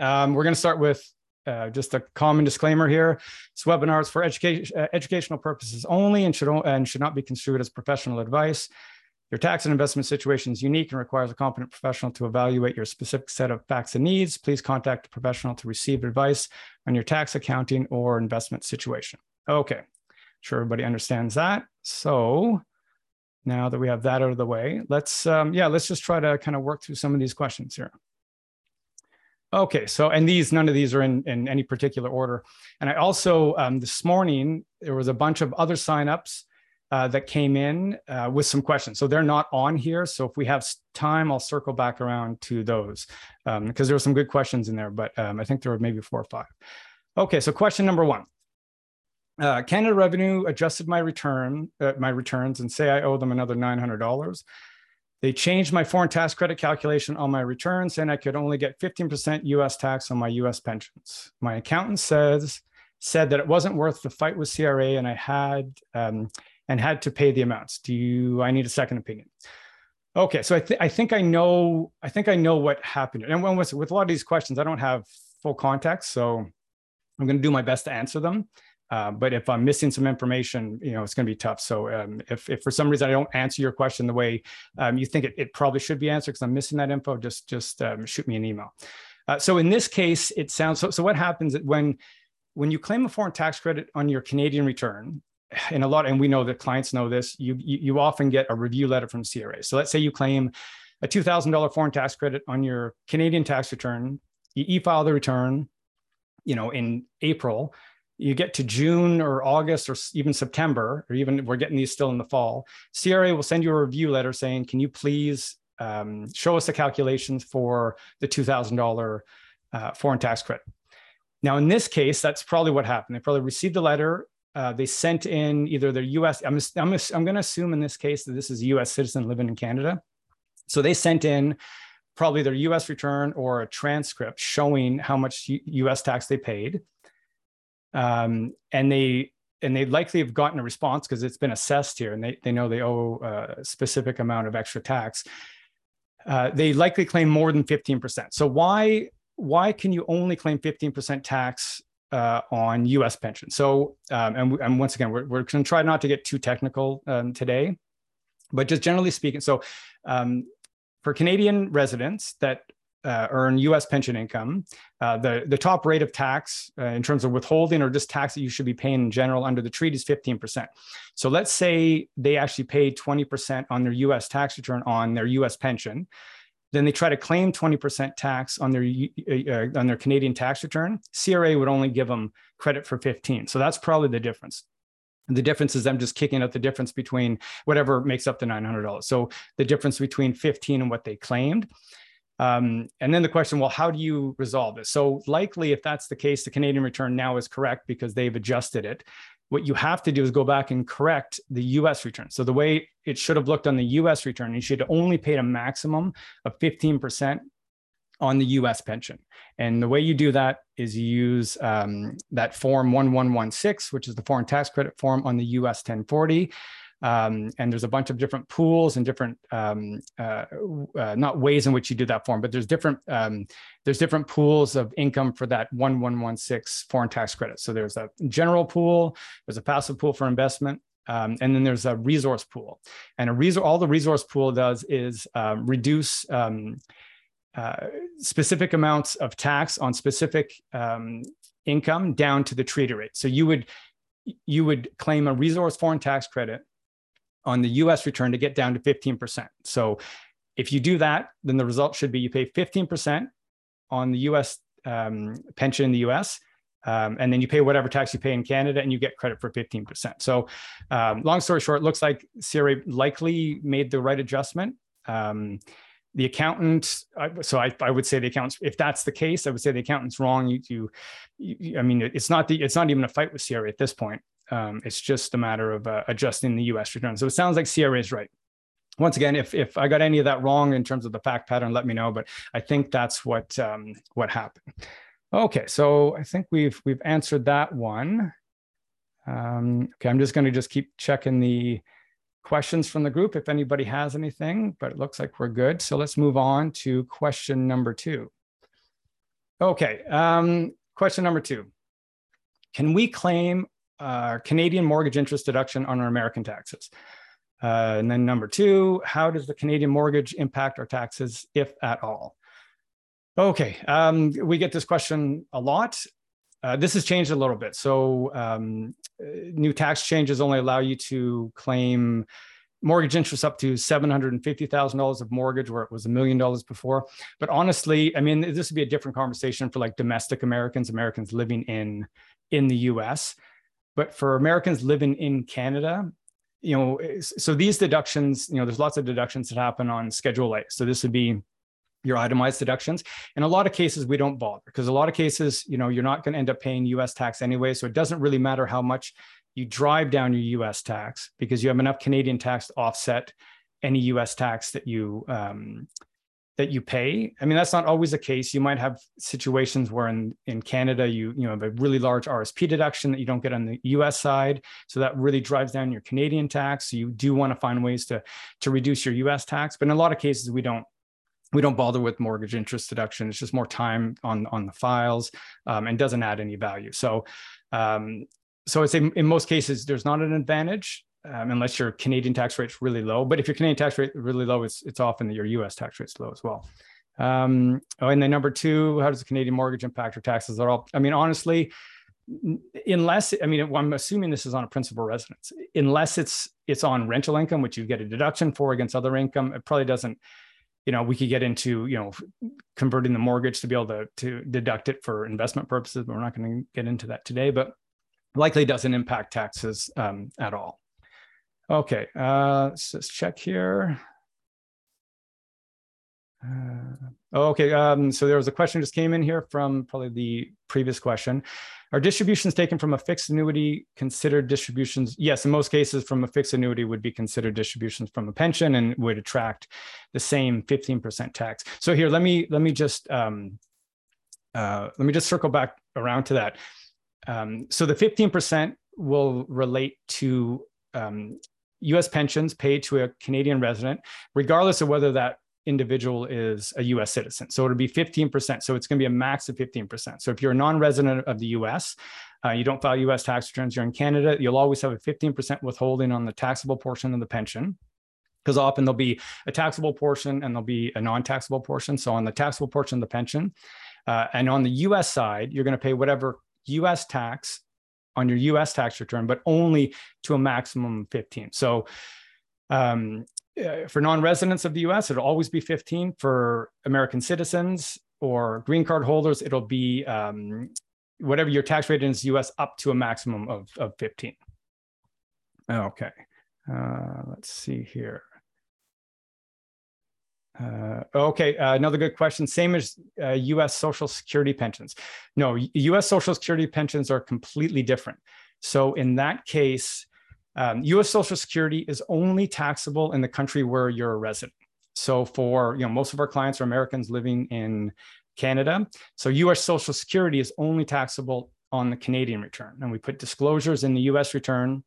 Um, we're going to start with uh, just a common disclaimer here. This webinar is for education, uh, educational purposes only and should, and should not be construed as professional advice. Your tax and investment situation is unique and requires a competent professional to evaluate your specific set of facts and needs. Please contact a professional to receive advice on your tax accounting or investment situation. Okay, sure everybody understands that. So now that we have that out of the way, let's, um, yeah, let's just try to kind of work through some of these questions here. Okay, so and these none of these are in in any particular order. And I also um, this morning there was a bunch of other signups uh, that came in uh, with some questions. So they're not on here. So if we have time, I'll circle back around to those because um, there were some good questions in there. But um, I think there were maybe four or five. Okay, so question number one. Uh, Canada Revenue adjusted my return, uh, my returns, and say I owe them another nine hundred dollars. They changed my foreign tax credit calculation on my returns, and I could only get 15% US tax on my US pensions. My accountant says said that it wasn't worth the fight with CRA, and I had um, and had to pay the amounts. Do you? I need a second opinion. Okay, so I, th- I think I know. I think I know what happened. And when with, with a lot of these questions, I don't have full context, so I'm going to do my best to answer them. Uh, but if I'm missing some information, you know, it's going to be tough. So um, if, if for some reason I don't answer your question the way um, you think it, it, probably should be answered because I'm missing that info, just just um, shoot me an email. Uh, so in this case, it sounds so. So what happens when when you claim a foreign tax credit on your Canadian return? In a lot, and we know that clients know this, you, you, you often get a review letter from CRA. So let's say you claim a $2,000 foreign tax credit on your Canadian tax return. You e-file the return, you know, in April you get to June or August or even September, or even we're getting these still in the fall, CRA will send you a review letter saying, can you please um, show us the calculations for the $2,000 uh, foreign tax credit? Now, in this case, that's probably what happened. They probably received the letter. Uh, they sent in either their US, I'm, I'm, I'm going to assume in this case that this is a US citizen living in Canada. So they sent in probably their US return or a transcript showing how much US tax they paid um, and they and they likely have gotten a response because it's been assessed here, and they they know they owe a specific amount of extra tax. Uh, they likely claim more than fifteen percent. So why why can you only claim fifteen percent tax uh, on U.S. pension? So um, and, and once again, we're we're going to try not to get too technical um, today, but just generally speaking, so. Um, for Canadian residents that uh, earn U.S. pension income, uh, the the top rate of tax uh, in terms of withholding or just tax that you should be paying in general under the treaty is 15%. So let's say they actually paid 20% on their U.S. tax return on their U.S. pension, then they try to claim 20% tax on their uh, uh, on their Canadian tax return. CRA would only give them credit for 15. So that's probably the difference. The difference is I'm just kicking out the difference between whatever makes up the $900. So the difference between 15 and what they claimed. Um, and then the question, well, how do you resolve this? So likely, if that's the case, the Canadian return now is correct because they've adjusted it. What you have to do is go back and correct the US return. So the way it should have looked on the US return, you should only paid a maximum of 15% on the US pension. And the way you do that is you use um, that form 1116, which is the foreign tax credit form on the US 1040. Um, and there's a bunch of different pools and different um, uh, uh, not ways in which you do that form, but there's different um, there's different pools of income for that 1116 foreign tax credit. So there's a general pool, there's a passive pool for investment, um, and then there's a resource pool. And a resource all the resource pool does is um, reduce um, uh, specific amounts of tax on specific um, income down to the treaty rate. So you would you would claim a resource foreign tax credit on the US return to get down to 15%. So if you do that, then the result should be you pay 15% on the US um, pension in the US. Um, and then you pay whatever tax you pay in Canada and you get credit for 15%. So, um, long story short, looks like CRA likely made the right adjustment. Um, the accountant, so I, I, would say the accountants, if that's the case, I would say the accountant's wrong. You, you, you I mean, it's not the, it's not even a fight with CRA at this point. Um, it's just a matter of uh, adjusting the US return. So it sounds like CRA is right. Once again, if, if I got any of that wrong in terms of the fact pattern, let me know. But I think that's what um, what happened. Okay, so I think we've we've answered that one. Um, okay, I'm just going to just keep checking the questions from the group if anybody has anything, but it looks like we're good. So let's move on to question number two. Okay. Um, question number two Can we claim uh, Canadian mortgage interest deduction on our American taxes? Uh, and then number two, how does the Canadian mortgage impact our taxes, if at all? Okay, um, we get this question a lot. Uh, this has changed a little bit. So um, new tax changes only allow you to claim mortgage interest up to $750,000 of mortgage where it was a million dollars before. But honestly, I mean, this would be a different conversation for like domestic Americans, Americans living in, in the US. But for Americans living in Canada, you know, so these deductions, you know, there's lots of deductions that happen on Schedule A. So this would be your itemized deductions. In a lot of cases, we don't bother because a lot of cases, you know, you're not going to end up paying US tax anyway. So it doesn't really matter how much you drive down your US tax because you have enough Canadian tax to offset any US tax that you um, that you pay. I mean, that's not always the case. You might have situations where in, in Canada, you, you have a really large RSP deduction that you don't get on the US side. So that really drives down your Canadian tax. So you do want to find ways to, to reduce your US tax. But in a lot of cases, we don't we don't bother with mortgage interest deduction. It's just more time on on the files um, and doesn't add any value. So, um, so I'd say in most cases there's not an advantage um, unless your Canadian tax rate's really low. But if your Canadian tax rate is really low, it's it's often that your U.S. tax rate's low as well. Um, oh, and then number two, how does the Canadian mortgage impact your taxes at all? I mean, honestly, unless I mean, I'm assuming this is on a principal residence. Unless it's it's on rental income, which you get a deduction for against other income, it probably doesn't you know, we could get into, you know, converting the mortgage to be able to, to deduct it for investment purposes, but we're not going to get into that today, but likely doesn't impact taxes um, at all. Okay, uh, let's just check here. Uh, okay, um, so there was a question just came in here from probably the previous question. Are distributions taken from a fixed annuity considered distributions? Yes, in most cases, from a fixed annuity would be considered distributions from a pension and would attract the same 15% tax. So here, let me let me just um, uh, let me just circle back around to that. Um, so the 15% will relate to um, U.S. pensions paid to a Canadian resident, regardless of whether that individual is a US citizen. So it'll be 15%. So it's going to be a max of 15%. So if you're a non resident of the US, uh, you don't file US tax returns, you're in Canada, you'll always have a 15% withholding on the taxable portion of the pension. Because often there'll be a taxable portion and there'll be a non taxable portion. So on the taxable portion of the pension, uh, and on the US side, you're going to pay whatever US tax on your US tax return, but only to a maximum of 15. So um, uh, for non-residents of the US, it'll always be 15. For American citizens or green card holders, it'll be um, whatever your tax rate is US up to a maximum of, of 15. Okay, uh, let's see here. Uh, okay, uh, another good question. Same as uh, US Social Security pensions. No, US Social Security pensions are completely different. So in that case, um, US Social Security is only taxable in the country where you're a resident. So for, you know, most of our clients are Americans living in Canada. So US Social Security is only taxable on the Canadian return. And we put disclosures in the US return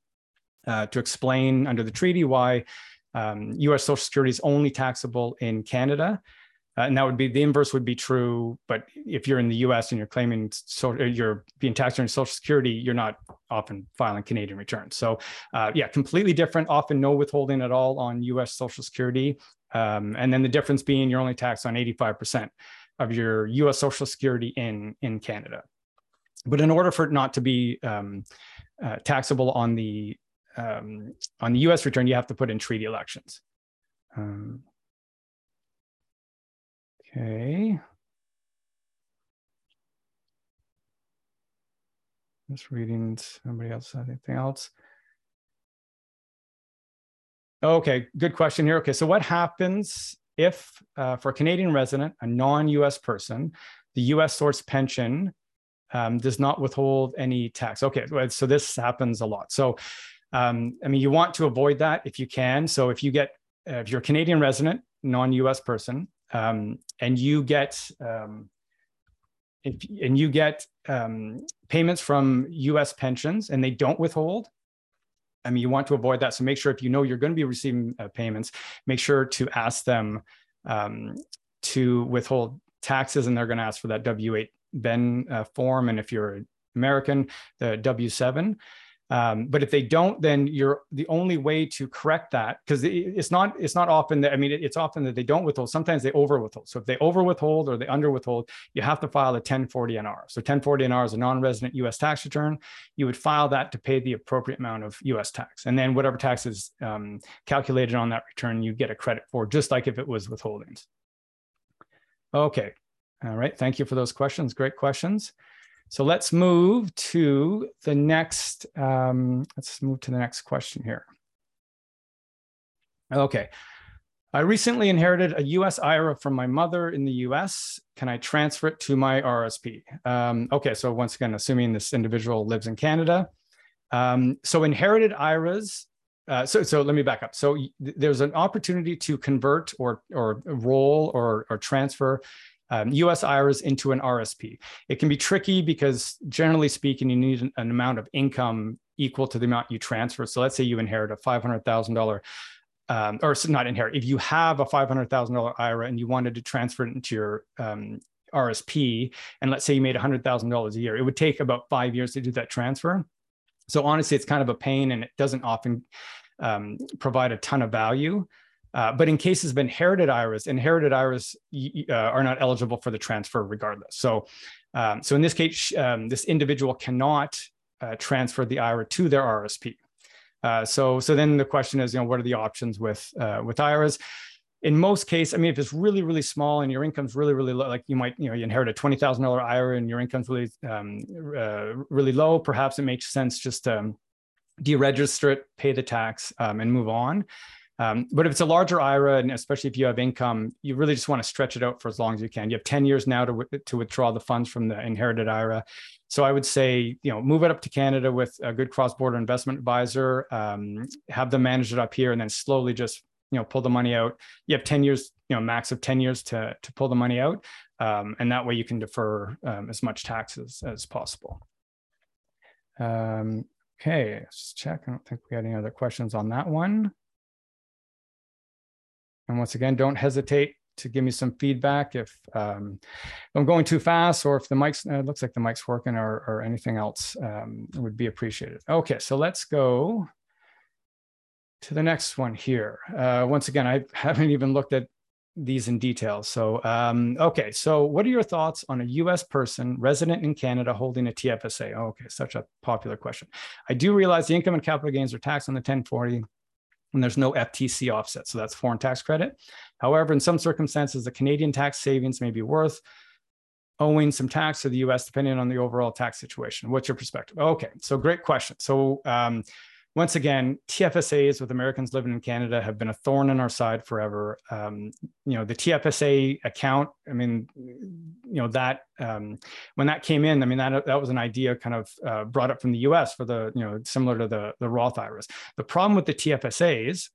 uh, to explain under the treaty why um, US Social Security is only taxable in Canada. Uh, and that would be the inverse would be true. But if you're in the US and you're claiming, so you're being taxed on Social Security, you're not often filing Canadian returns. So, uh, yeah, completely different, often no withholding at all on US Social Security. Um, and then the difference being you're only taxed on 85% of your US Social Security in, in Canada. But in order for it not to be um, uh, taxable on the um, on the US return, you have to put in treaty elections. Um, Okay. Just reading somebody else, anything else? Okay, good question here. Okay, so what happens if, uh, for a Canadian resident, a non-US person, the US source pension um, does not withhold any tax? Okay, so this happens a lot. So, um, I mean, you want to avoid that if you can. So if you get, uh, if you're a Canadian resident, non-US person, um, and you get um, if, and you get um, payments from U.S. pensions, and they don't withhold. I mean, you want to avoid that. So make sure if you know you're going to be receiving uh, payments, make sure to ask them um, to withhold taxes, and they're going to ask for that W-8 Ben uh, form, and if you're American, the W seven. Um, but if they don't, then you're the only way to correct that because it's not it's not often that I mean it's often that they don't withhold. Sometimes they over withhold. So if they over withhold or they under withhold, you have to file a 1040 NR. So 1040 NR is a non-resident U.S. tax return. You would file that to pay the appropriate amount of U.S. tax, and then whatever tax is um, calculated on that return, you get a credit for, just like if it was withholdings. Okay, all right. Thank you for those questions. Great questions. So let's move to the next, um, let's move to the next question here. Okay. I recently inherited a US IRA from my mother in the US. Can I transfer it to my RSP? Um, okay, so once again, assuming this individual lives in Canada. Um, so inherited IRAs, uh, so, so let me back up. So there's an opportunity to convert or, or roll or, or transfer um, US IRAs into an RSP. It can be tricky because generally speaking, you need an, an amount of income equal to the amount you transfer. So let's say you inherit a $500,000 um, or not inherit, if you have a $500,000 IRA and you wanted to transfer it into your um, RSP, and let's say you made $100,000 a year, it would take about five years to do that transfer. So honestly, it's kind of a pain and it doesn't often um, provide a ton of value. Uh, but in cases of inherited IRAs, inherited IRAs uh, are not eligible for the transfer regardless. So, um, so in this case, um, this individual cannot uh, transfer the IRA to their RSP. Uh, so, so then the question is, you know, what are the options with uh, with IRAs? In most cases, I mean, if it's really, really small and your income's really, really low, like you might, you know, you inherit a twenty thousand dollar IRA and your income's really, um, really low, perhaps it makes sense just to um, deregister it, pay the tax, um, and move on. Um, but if it's a larger IRA, and especially if you have income, you really just want to stretch it out for as long as you can. You have 10 years now to, to withdraw the funds from the inherited IRA. So I would say, you know, move it up to Canada with a good cross-border investment advisor, um, have them manage it up here, and then slowly just, you know, pull the money out. You have 10 years, you know, max of 10 years to, to pull the money out. Um, and that way you can defer um, as much taxes as possible. Um, okay, let's check. I don't think we had any other questions on that one. And once again, don't hesitate to give me some feedback if, um, I'm going too fast or if the mic's, uh, looks like the mic's working or, or anything else um, would be appreciated. Okay, so let's go to the next one here. Uh, once again, I haven't even looked at these in detail. So, um, okay, so what are your thoughts on a US person resident in Canada holding a TFSA? Oh, okay, such a popular question. I do realize the income and capital gains are taxed on the 1040 and there's no FTC offset. So that's foreign tax credit. However, in some circumstances, the Canadian tax savings may be worth owing some tax to the US depending on the overall tax situation. What's your perspective? Okay, so great question. So um, once again, TFSAs with Americans living in Canada have been a thorn in our side forever. Um, you know, the TFSA account, I mean, you know, that um, when that came in, I mean, that, that was an idea kind of uh, brought up from the US for the, you know, similar to the, the Roth IRAs. The problem with the TFSAs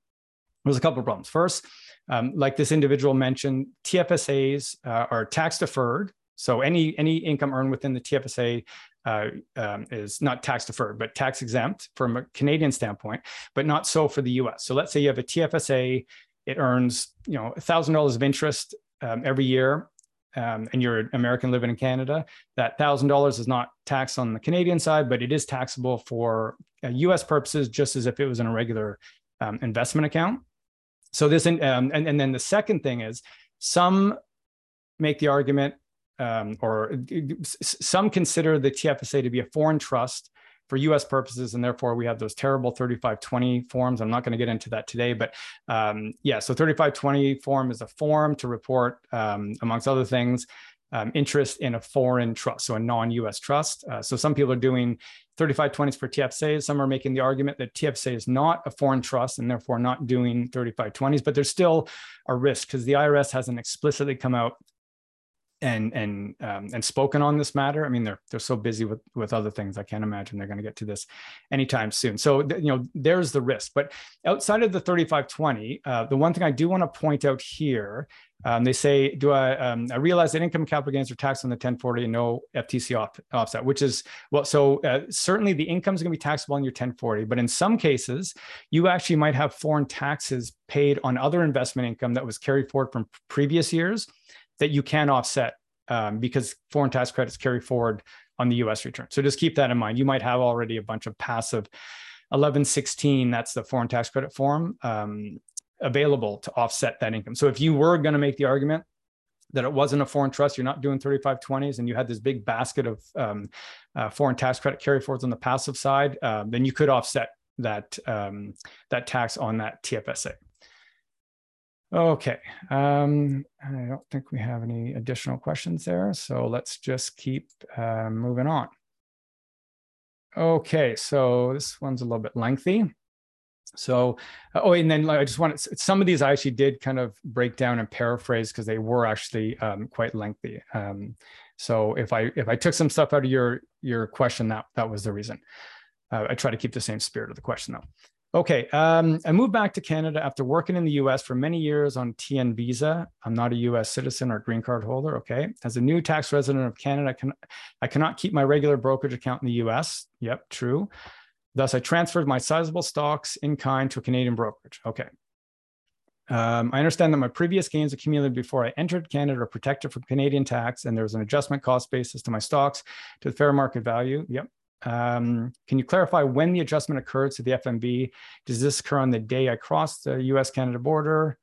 was a couple of problems. First, um, like this individual mentioned, TFSAs uh, are tax deferred. So any any income earned within the TFSA uh, um, is not tax deferred, but tax exempt from a Canadian standpoint, but not so for the US. So let's say you have a TFSA, it earns you know $1,000 of interest um, every year, um, and you're an American living in Canada. That $1,000 is not taxed on the Canadian side, but it is taxable for uh, US purposes, just as if it was in a regular um, investment account. So this, um, and, and then the second thing is some make the argument um, or some consider the TFSA to be a foreign trust for US purposes, and therefore we have those terrible 3520 forms. I'm not going to get into that today, but um, yeah, so 3520 form is a form to report, um, amongst other things, um, interest in a foreign trust, so a non-US trust. Uh, so some people are doing 3520s for TFSAs. Some are making the argument that TFSA is not a foreign trust and therefore not doing 3520s, but there's still a risk because the IRS hasn't explicitly come out and and um, and spoken on this matter. I mean, they're they're so busy with with other things. I can't imagine they're going to get to this anytime soon. So you know, there's the risk. But outside of the 3520, uh, the one thing I do want to point out here, um, they say, do I? Um, I realize that income capital gains are taxed on the 1040 and no FTC off, offset, which is well. So uh, certainly the income is going to be taxable on your 1040, but in some cases, you actually might have foreign taxes paid on other investment income that was carried forward from previous years that you can offset um, because foreign tax credits carry forward on the US return. So just keep that in mind. You might have already a bunch of passive 1116, that's the foreign tax credit form, um, available to offset that income. So if you were going to make the argument that it wasn't a foreign trust, you're not doing 3520s, and you had this big basket of um, uh, foreign tax credit carry forwards on the passive side, uh, then you could offset that um, that tax on that TFSA. Okay, um, I don't think we have any additional questions there, so let's just keep uh, moving on. Okay, so this one's a little bit lengthy. So, uh, oh, and then I just wanted some of these I actually did kind of break down and paraphrase because they were actually um, quite lengthy. Um, so if I if I took some stuff out of your your question, that that was the reason. Uh, I try to keep the same spirit of the question though. Okay, um, I moved back to Canada after working in the US for many years on TN visa. I'm not a US citizen or green card holder. Okay, as a new tax resident of Canada, I, can, I cannot keep my regular brokerage account in the US. Yep, true. Thus, I transferred my sizable stocks in kind to a Canadian brokerage. Okay. Um, I understand that my previous gains accumulated before I entered Canada are protected from Canadian tax, and there was an adjustment cost basis to my stocks to the fair market value. Yep, um, can you clarify when the adjustment occurred to the FMV? Does this occur on the day I crossed the US Canada border?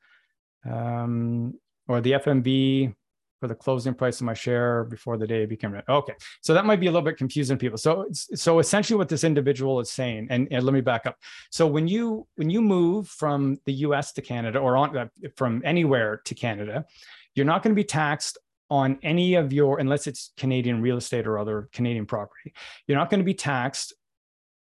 Um, or the FMV for the closing price of my share before the day it became okay so that might be a little bit confusing people so so essentially what this individual is saying and, and let me back up so when you when you move from the us to canada or on uh, from anywhere to canada you're not going to be taxed on any of your, unless it's Canadian real estate or other Canadian property, you're not going to be taxed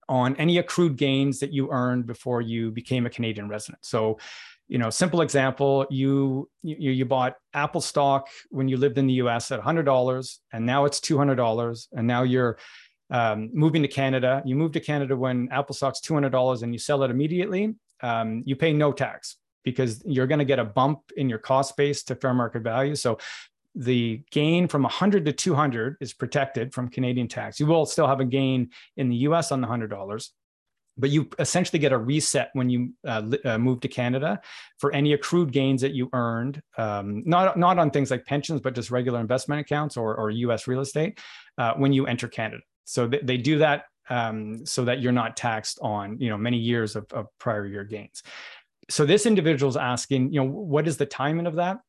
on any accrued gains that you earned before you became a Canadian resident. So, you know, simple example, you you, you bought Apple stock when you lived in the US at $100 and now it's $200 and now you're um, moving to Canada. You move to Canada when Apple stock's $200 and you sell it immediately. Um, you pay no tax because you're going to get a bump in your cost base to fair market value. So the gain from 100 to 200 is protected from Canadian tax. You will still have a gain in the US on the $100, but you essentially get a reset when you uh, uh, move to Canada for any accrued gains that you earned, um, not, not on things like pensions, but just regular investment accounts or, or US real estate uh, when you enter Canada. So th- they do that um, so that you're not taxed on you know many years of, of prior year gains. So this individual is asking, you know, what is the timing of that?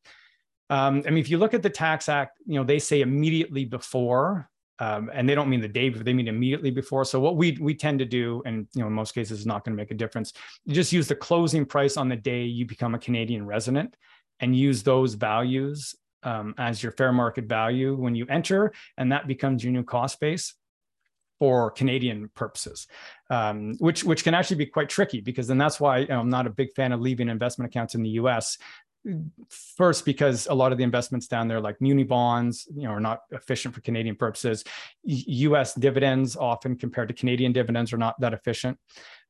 Um, I mean, if you look at the Tax Act, you know, they say immediately before, um, and they don't mean the day they mean immediately before. So what we we tend to do, and you know, in most cases, is not going to make a difference. You just use the closing price on the day you become a Canadian resident, and use those values um, as your fair market value when you enter, and that becomes your new cost base for Canadian purposes, um, which which can actually be quite tricky because then that's why you know, I'm not a big fan of leaving investment accounts in the U.S first because a lot of the investments down there like muni bonds you know are not efficient for canadian purposes. Us dividends often compared to canadian dividends are not that efficient.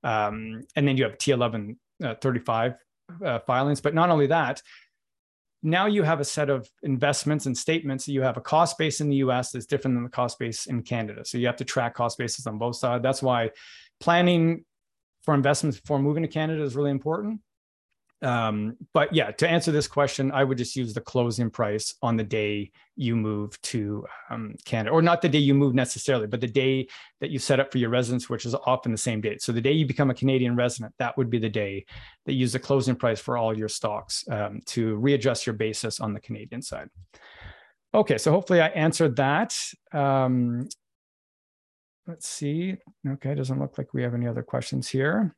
Um, and then you have t11 uh, 35 uh, filings. But not only that now you have a set of investments and statements. You have a cost base in the us that's different than the cost base in canada. So you have to track cost bases on both sides. That's why planning for investments before moving to canada is really important um, but yeah, to answer this question, I would just use the closing price on the day you move to um, Canada, or not the day you move necessarily, but the day that you set up for your residence, which is often the same date. So the day you become a Canadian resident, that would be the day that you use the closing price for all your stocks um, to readjust your basis on the Canadian side. Okay, so hopefully I answered that. Um, let's see. Okay, doesn't look like we have any other questions here.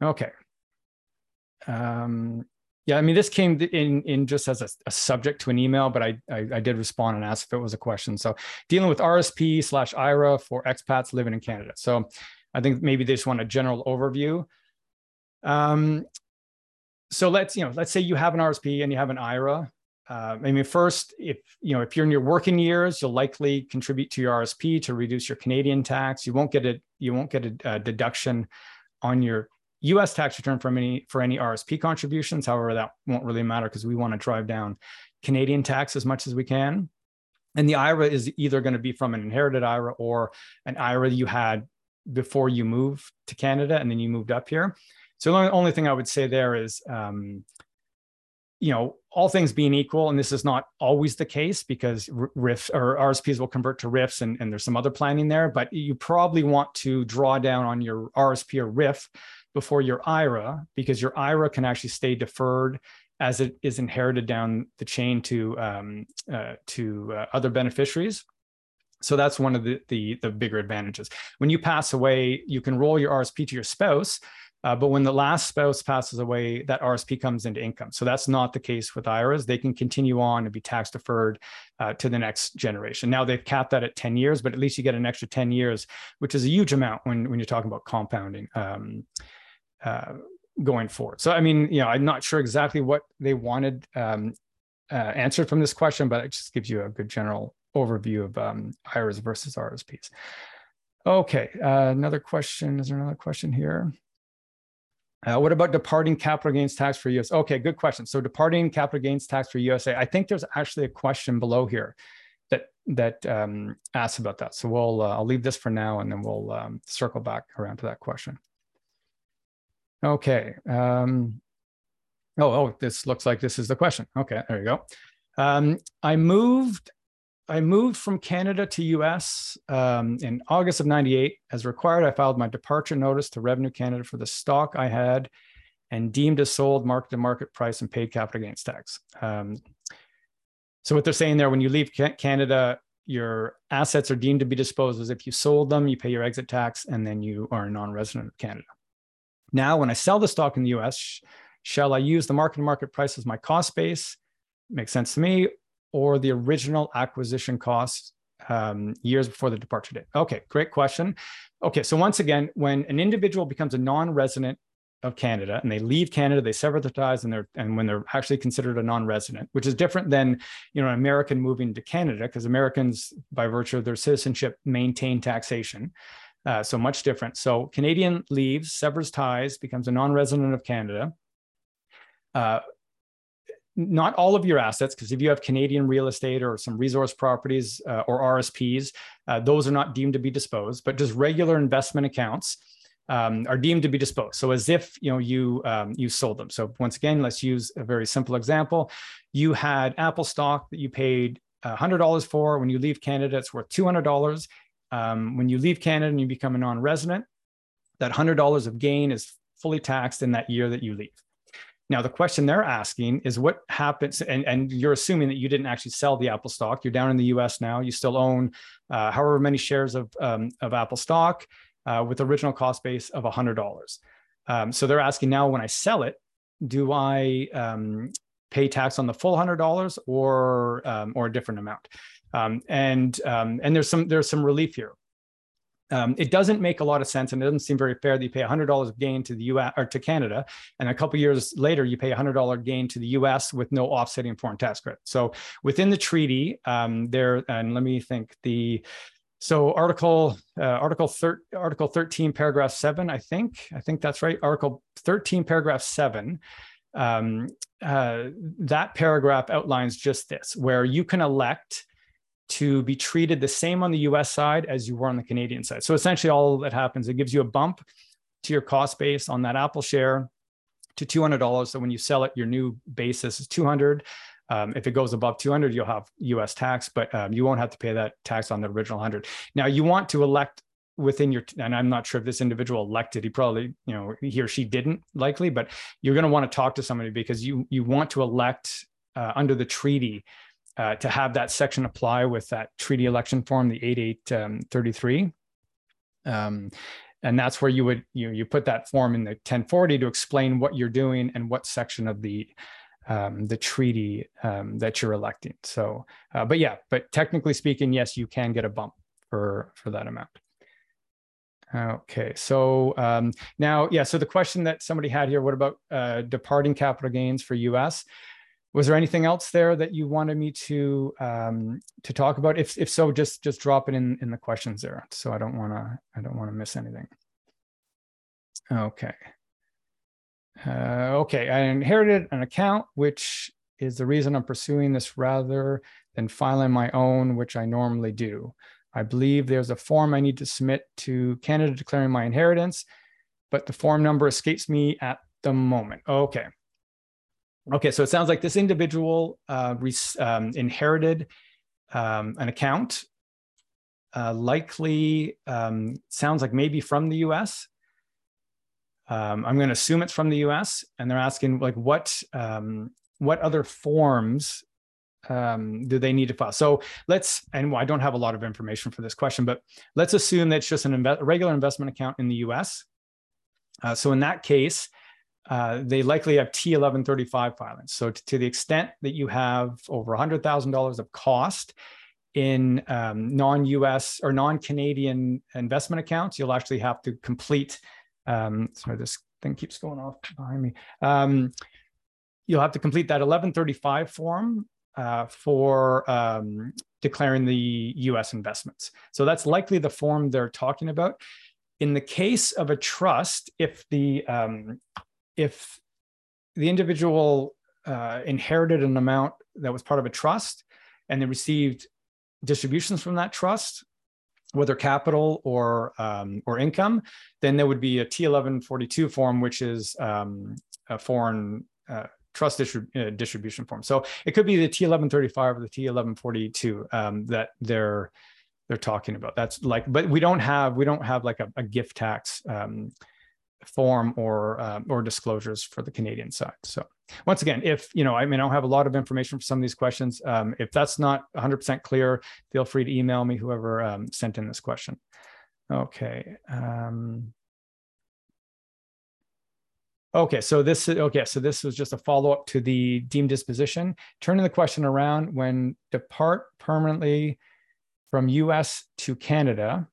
Okay, um, yeah, I mean, this came in in just as a, a subject to an email, but I, I, I did respond and ask if it was a question. So dealing with RSP slash IRA for expats living in Canada. So I think maybe they just want a general overview. Um, so let's you know let's say you have an RSP and you have an IRA. Uh, I mean, first, if you know if you're in your working years, you'll likely contribute to your RSP to reduce your Canadian tax. You won't get a you won't get a, a deduction on your US tax return for any for any RSP contributions. However, that won't really matter because we want to drive down Canadian tax as much as we can. And the IRA is either going to be from an inherited IRA or an IRA you had before you moved to Canada and then you moved up here. So the only, thing I would say there is, um, you know, all things being equal, and this is not always the case because RRIF or RSPs will convert to RIFs and, and there's some other planning there, but you probably want to draw down on your RSP or RRIF before your IRA because your IRA can actually stay deferred as it is inherited down the chain to um, uh, to uh, other beneficiaries. So that's one of the, the, the bigger advantages. When you pass away, you can roll your RSP to your spouse, uh, but when the last spouse passes away, that RSP comes into income. So that's not the case with IRAs. They can continue on and be tax deferred uh, to the next generation. Now they've capped that at 10 years, but at least you get an extra 10 years, which is a huge amount when, when you're talking about compounding um, uh, going forward. So, I mean, you know, I'm not sure exactly what they wanted um, uh, answered from this question, but it just gives you a good general overview of um, IRAs versus RSPs. Okay, uh, another question. Is there another question here? Uh, what about departing capital gains tax for US? Okay, good question. So departing capital gains tax for USA. I think there's actually a question below here that that um, asks about that. So we'll uh, I'll leave this for now, and then we'll um, circle back around to that question. Okay. Um, oh, oh, this looks like this is the question. Okay, there you go. Um, I moved I moved from Canada to US um, in August of 98. As required, I filed my departure notice to Revenue Canada for the stock I had and deemed as sold market to market price and paid capital gains tax. Um, so what they're saying there, when you leave Canada, your assets are deemed to be disposed as if you sold them, you pay your exit tax, and then you are a non-resident of Canada. Now, when I sell the stock in the US, shall I use the market to market price as my cost base? Makes sense to me or the original acquisition costs um, years before the departure date? Okay, great question. Okay, so once again, when an individual becomes a non-resident of Canada and they leave Canada, they sever their ties, and they're and when they're actually considered a non-resident, which is different than you know an American moving to Canada, because Americans, by virtue of their citizenship, maintain taxation. Uh, so much different. So Canadian leaves, severs ties, becomes a non-resident of Canada. Uh, not all of your assets, because if you have Canadian real estate or some resource properties uh, or RSPs, uh, those are not deemed to be disposed, but just regular investment accounts um, are deemed to be disposed. So as if you know you um, you sold them. So once again, let's use a very simple example. You had Apple stock that you paid $100 for. When you leave Canada, it's worth $200. Um, when you leave Canada and you become a non-resident, that $100 of gain is fully taxed in that year that you leave. Now, the question they're asking is what happens, and, and you're assuming that you didn't actually sell the Apple stock. You're down in the US now. You still own uh, however many shares of, um, of Apple stock uh, with original cost base of $100. Um, so they're asking now when I sell it, do I um, pay tax on the full $100 or, um, or a different amount? Um, and, um, and there's some, there's some relief here um, it doesn't make a lot of sense and it doesn't seem very fair that you pay $100 of gain to the US or to Canada, and a couple years later you pay $100 gain to the US with no offsetting foreign tax credit. So within the treaty, um, there, and let me think the so article uh, article thir- article 13 paragraph 7 i think i think that's right article 13 paragraph 7 um, uh, that paragraph outlines just this where you can elect to be treated the same on the US side as you were on the Canadian side. So essentially, all that happens, it gives you a bump to your cost base on that Apple share to $200. So when you sell it, your new basis is 200. Um, if it goes above 200, you'll have US tax, but um, you won't have to pay that tax on the original 100. Now, you want to elect within your and i'm not sure if this individual elected he probably you know he or she didn't likely but you're going to want to talk to somebody because you you want to elect uh, under the treaty uh, to have that section apply with that treaty election form, the 8833. Um, um, and that's where you would you you put that form in the 1040 to explain what you're doing and what section of the um, the treaty um, that you're electing. So, uh, but yeah, but technically speaking, yes, you can get a bump for for that amount. Okay, so um, now, yeah, so the question that somebody had here, what about uh, departing capital gains for US? Was there anything else there that you wanted me to um, to talk about? If if so, just just drop it in in the questions there. So I don't want to I don't want to miss anything. Okay. Uh, okay, I inherited an account, which is the reason I'm pursuing this rather than filing my own, which I normally do. I believe there's a form I need to submit to Canada declaring my inheritance, but the form number escapes me at the moment. Okay. Okay, so it sounds like this individual uh, um, inherited um, an account, uh, likely um, sounds like maybe from the US. Um, I'm going to assume it's from the US, and they're asking like what um, what other forms um, do they need to file? So let's, and I don't have a lot of information for this question, but let's assume that it's just an inve- regular investment account in the US. Uh, so in that case, uh, they likely have T1135 filings. So to, to the extent that you have over $100,000 of cost in um, non-US or non-Canadian investment accounts, you'll actually have to complete. Um, sorry, this thing keeps going off behind me. Um, you'll have to complete that 1135 form uh, for um, declaring the US investments. So that's likely the form they're talking about. In the case of a trust, if the um, if the individual uh, inherited an amount that was part of a trust and they received distributions from that trust, whether capital or um, or income, then there would be a T1142 form, which is um, a foreign uh, trust uh, distribution form. So it could be the T1135 or the T1142 um, that they're they're talking about. That's like, but we don't have we don't have like a, a gift tax um, form or uh, or disclosures for the Canadian side. So once again, if you know, I mean, I don't have a lot of information for some of these questions. Um, if that's not 100% clear, feel free to email me whoever um, sent in this question. Okay. Um, okay, so this is okay. So this was just a follow up to the deemed disposition. Turning the question around, when depart permanently from U.S. to Canada,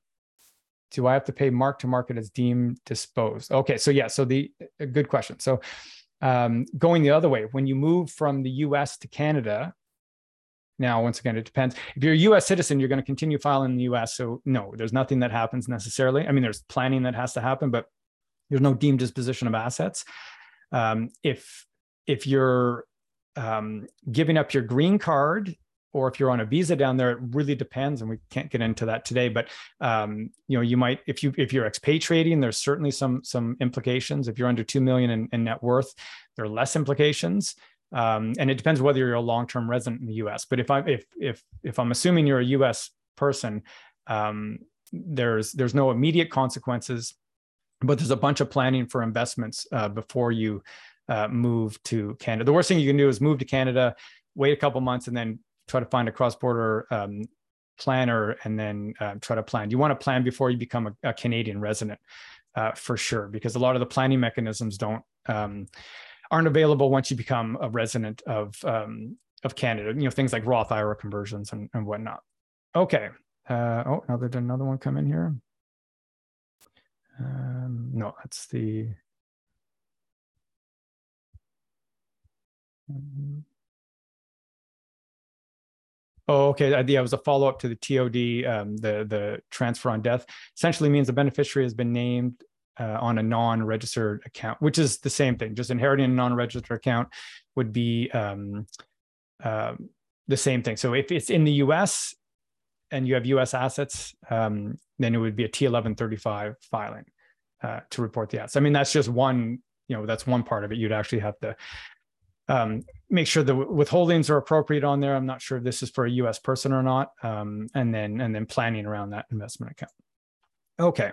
do I have to pay mark to market as deemed disposed? Okay, so yeah, so the good question. So um, going the other way, when you move from the US to Canada, now once again, it depends. If you're a US citizen, you're going to continue filing in the US. So no, there's nothing that happens necessarily. I mean, there's planning that has to happen, but there's no deemed disposition of assets. Um, if if you're um, giving up your green card or if you're on a visa down there, it really depends, and we can't get into that today. But um, you know, you might if you if you're expatriating, there's certainly some some implications. If you're under two million in, in net worth, there are less implications. Um, and it depends whether you're a long-term resident in the U.S. But if I'm if if if I'm assuming you're a U.S. person, um, there's there's no immediate consequences, but there's a bunch of planning for investments uh, before you uh, move to Canada. The worst thing you can do is move to Canada, wait a couple months, and then try to find a cross-border um, planner and then uh, try to plan. You want to plan before you become a, a Canadian resident uh, for sure, because a lot of the planning mechanisms don't um, aren't available once you become a resident of um, of Canada. You know things like Roth IRA conversions and, and whatnot. Okay. Uh, oh, now there's another one come in here. Um, no, that's the. Oh, okay. Yeah, it was a follow up to the TOD, um, the the transfer on death. Essentially means the beneficiary has been named uh, on a non-registered account, which is the same thing. Just inheriting a non-registered account would be um, uh, the same thing. So if it's in the U.S. and you have U.S. assets, um, then it would be a T1135 filing uh, to report the assets. I mean, that's just one. You know, that's one part of it. You'd actually have to um, make sure the withholdings are appropriate on there. I'm not sure if this is for a U.S. person or not, um, and then and then planning around that investment account. Okay.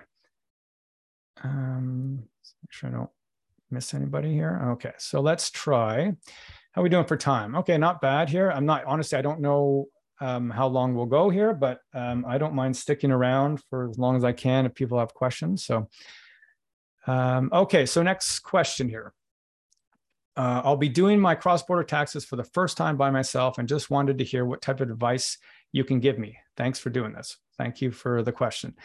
Um, make sure I don't miss anybody here. Okay, so let's try. How are we doing for time? Okay, not bad here. I'm not honestly. I don't know um, how long we'll go here, but um, I don't mind sticking around for as long as I can if people have questions. So, um, okay, so next question here. Uh, I'll be doing my cross border taxes for the first time by myself and just wanted to hear what type of advice you can give me. Thanks for doing this. Thank you for the question.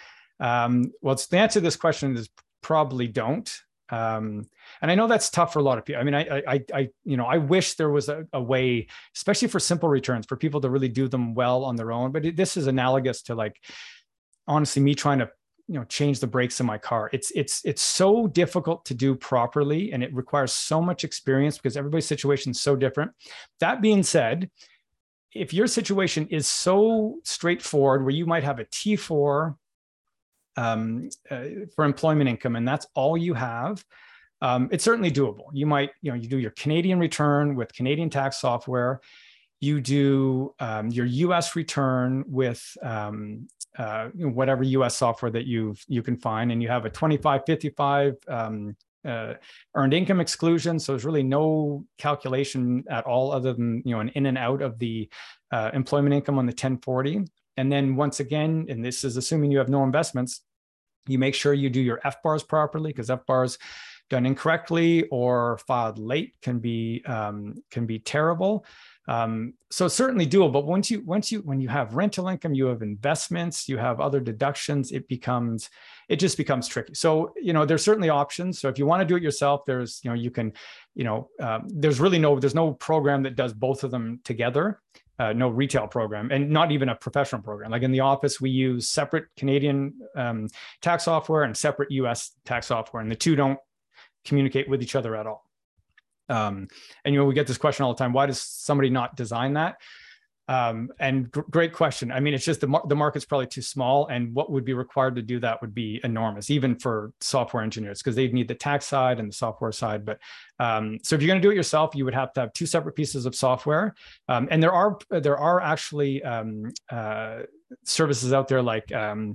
Um, well, the answer to this question is probably don't. Um, and I know that's tough for a lot of people. I mean, I, I, I you know, I wish there was a, a, way, especially for simple returns, for people to really do them well on their own. But it, this is analogous to like, honestly, me trying to you know change the brakes in my car it's it's it's so difficult to do properly and it requires so much experience because everybody's situation is so different that being said if your situation is so straightforward where you might have a t4 um, uh, for employment income and that's all you have um, it's certainly doable. You might, you know, you do your Canadian return with Canadian tax software. You do um, your U.S. return with um, uh, whatever U.S. software that you you can find, and you have a 2555 um, uh, earned income exclusion. So there's really no calculation at all, other than you know an in and out of the uh, employment income on the 1040. And then once again, and this is assuming you have no investments, you make sure you do your FBARs properly because FBARs done incorrectly or filed late can be um, can be terrible. Um, so certainly doable. But once you once you when you have rental income, you have investments, you have other deductions, it becomes it just becomes tricky. So you know there's certainly options. So if you want to do it yourself, there's you know you can you know um, there's really no there's no program that does both of them together. Uh, no retail program and not even a professional program. Like in the office, we use separate Canadian um, tax software and separate US tax software, and the two don't communicate with each other at all. Um, and you know, we get this question all the time: Why does somebody not design that? Um, and gr- great question. I mean, it's just the mar- the market's probably too small, and what would be required to do that would be enormous, even for software engineers, because they'd need the tax side and the software side. But um, so if you're going to do it yourself, you would have to have two separate pieces of software. Um, and there are there are actually um, uh, services out there like um,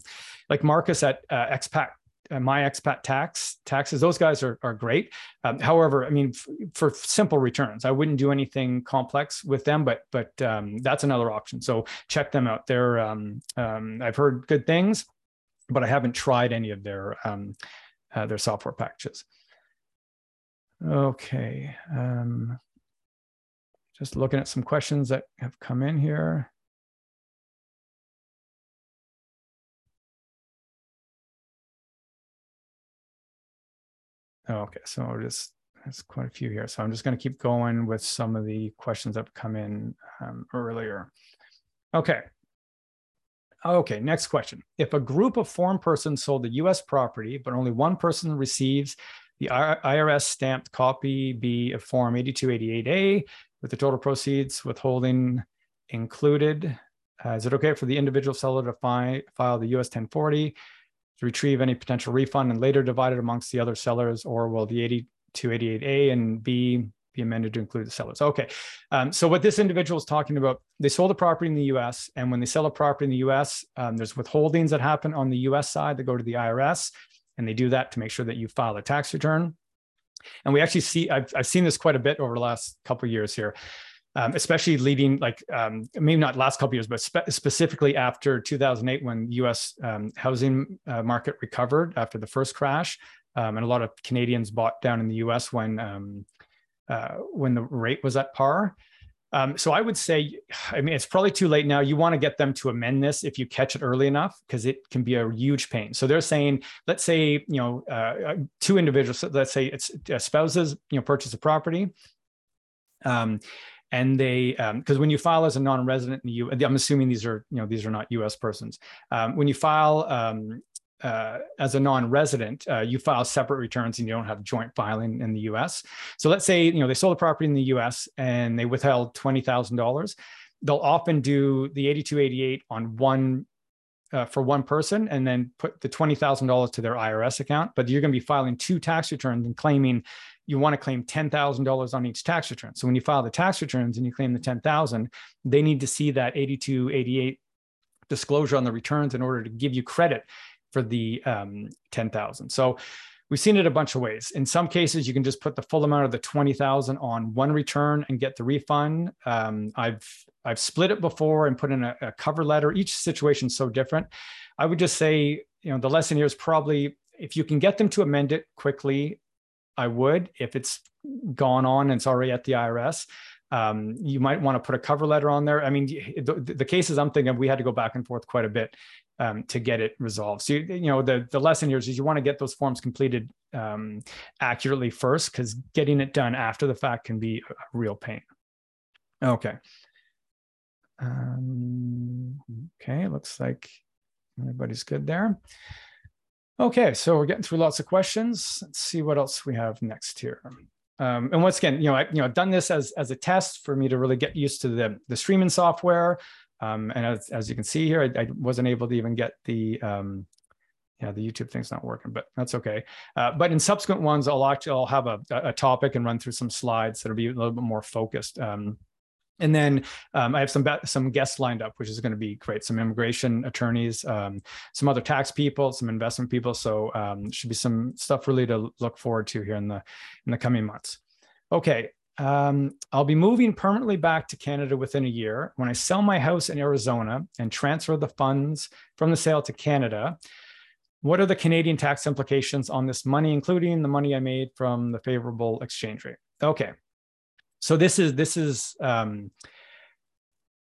like Marcus at uh, Expat uh, my expat tax taxes those guys are, are great. Um, however i mean f- for simple returns i wouldn't do anything complex with them but but um, that's another option. So check them out. They're um, um i've heard good things but i haven't tried any of their um, uh, their software packages. Okay um, just looking at some questions that have come in here Oh, okay, so we're just there's quite a few here. So I'm just going to keep going with some of the questions that have come in um, earlier. Okay. Okay, next question. If a group of foreign persons sold a US property, but only one person receives the IRS stamped copy B of Form 8288A with the total proceeds withholding included, uh, is it okay for the individual seller to fi file the US 1040 to retrieve any potential refund and later divide it amongst the other sellers, or will the 8288A and B be amended to include the sellers? Okay. Um, so what this individual is talking about, they sold a property in the US, and when they sell a property in the US, um, there's withholdings that happen on the US side that go to the IRS, and they do that to make sure that you file a tax return. And we actually see, I've, I've seen this quite a bit over the last couple years here um, especially leading like um, maybe not last couple years, but spe- specifically after 2008 when U.S. Um, housing uh, market recovered after the first crash, um, and a lot of Canadians bought down in the U.S. when um, uh, when the rate was at par. Um, so I would say, I mean, it's probably too late now. You want to get them to amend this if you catch it early enough, because it can be a huge pain. So they're saying, let's say, you know, uh, two individuals, let's say it's uh, spouses, you know, purchase a property. And they because um, when you file as a non-resident in the I'm assuming these are you know these are not U.S. persons. Um, when you file um, uh, as a non-resident, uh, you file separate returns and you don't have joint filing in the U.S. So let's say you know they sold a property in the U.S. and they withheld twenty thousand dollars. They'll often do the 8288 on one uh, for one person and then put the $20,000 to their IRS account, but you're going to be filing two tax returns and claiming you want to claim $10,000 on each tax return. So when you file the tax returns and you claim the 10,000, they need to see that 8288 disclosure on the returns in order to give you credit for the um, 10,000. So we've seen it a bunch of ways. In some cases, you can just put the full amount of the 20,000 on one return and get the refund. Um, I've I've split it before and put in a, a cover letter. Each situation is so different. I would just say, you know, the lesson here is probably if you can get them to amend it quickly I would if it's gone on and it's already at the IRS. Um, you might want to put a cover letter on there. I mean, the, the, cases I'm thinking of, we had to go back and forth quite a bit um, to get it resolved. So, you, you, know, the, the lesson here is you want to get those forms completed um, accurately first, because getting it done after the fact can be a real pain. Okay. Um, okay, looks like everybody's good there. Okay, so we're getting through lots of questions. Let's see what else we have next here. Um, and once again, you know, I, you know, I've done this as, as a test for me to really get used to the, the streaming software. Um, and as, as you can see here, I, I, wasn't able to even get the, um, yeah, the YouTube thing's not working, but that's okay. Uh, but in subsequent ones, I'll actually I'll have a, a topic and run through some slides that'll be a little bit more focused. Um, and then um, I have some some guests lined up, which is going to be great. Some immigration attorneys, um, some other tax people, some investment people. So um, should be some stuff really to look forward to here in the in the coming months. Okay, um, I'll be moving permanently back to Canada within a year. When I sell my house in Arizona and transfer the funds from the sale to Canada, what are the Canadian tax implications on this money, including the money I made from the favorable exchange rate? Okay, so this is this is um,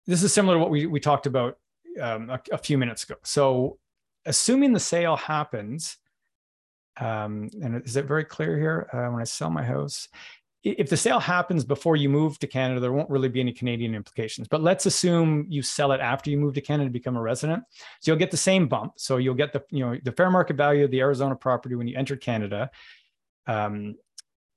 this is similar to what we we talked about um, a, a, few minutes ago. So, assuming the sale happens, um, and is it very clear here? Uh, when I sell my house, if the sale happens before you move to Canada, there won't really be any Canadian implications. But let's assume you sell it after you move to Canada, and become a resident. So you'll get the same bump. So you'll get the you know the fair market value of the Arizona property when you enter Canada. Um,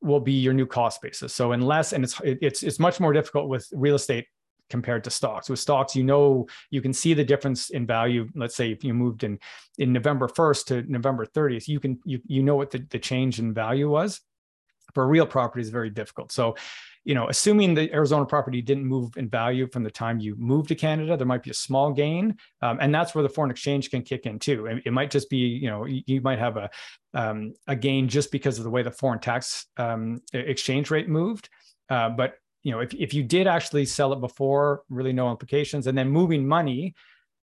will be your new cost basis. So unless, and it's it's it's much more difficult with real estate compared to stocks. With stocks, you know you can see the difference in value. Let's say if you moved in in November 1st to November 30th, you can you you know what the, the change in value was. For real property is very difficult. So you know, assuming the Arizona property didn't move in value from the time you moved to Canada, there might be a small gain, um, and that's where the foreign exchange can kick in too. It, it might just be, you know, you, you might have a um, a gain just because of the way the foreign tax um, exchange rate moved, uh, but you know, if if you did actually sell it before, really no implications, and then moving money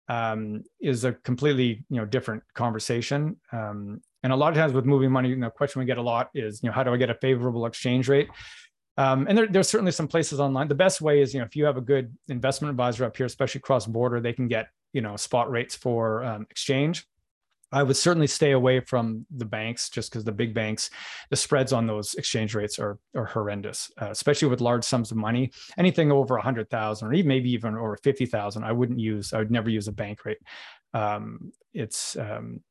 um, is a completely you know different conversation. Um, and a lot of times with moving money, you know, the question we get a lot is, you know, how do I get a favorable exchange rate? Um, and there, there's certainly some places online. The best way is, you know, if you have a good investment advisor up here, especially cross border, they can get, you know, spot rates for um, exchange. I would certainly stay away from the banks just because the big banks, the spreads on those exchange rates are, are horrendous, uh, especially with large sums of money. Anything over a hundred thousand or even maybe even over fifty thousand, I wouldn't use. I would never use a bank rate. Um, it's um,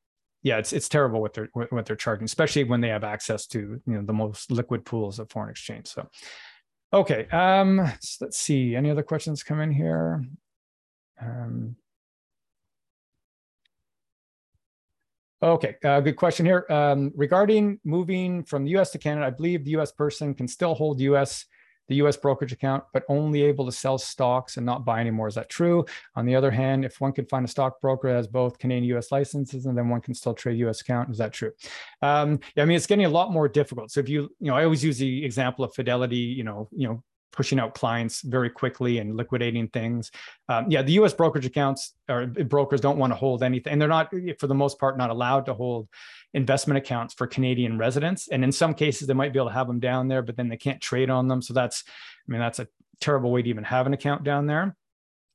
yeah, it's it's terrible what they're what they're charging, especially when they have access to you know the most liquid pools of foreign exchange. So, okay, um, so let's see. Any other questions come in here? Um, okay, uh, good question here. Um, regarding moving from the U.S. to Canada, I believe the U.S. person can still hold U.S the US brokerage account, but only able to sell stocks and not buy anymore. Is that true? On the other hand, if one could find a stockbroker that has both Canadian US licenses and then one can still trade US account, is that true? Um, yeah, I mean, it's getting a lot more difficult. So if you, you know, I always use the example of Fidelity, you know, you know, pushing out clients very quickly and liquidating things. Um, yeah, the U.S. brokerage accounts or brokers don't want to hold anything, and they're not, for the most part, not allowed to hold investment accounts for Canadian residents. And in some cases, they might be able to have them down there, but then they can't trade on them. So that's, I mean, that's a terrible way to even have an account down there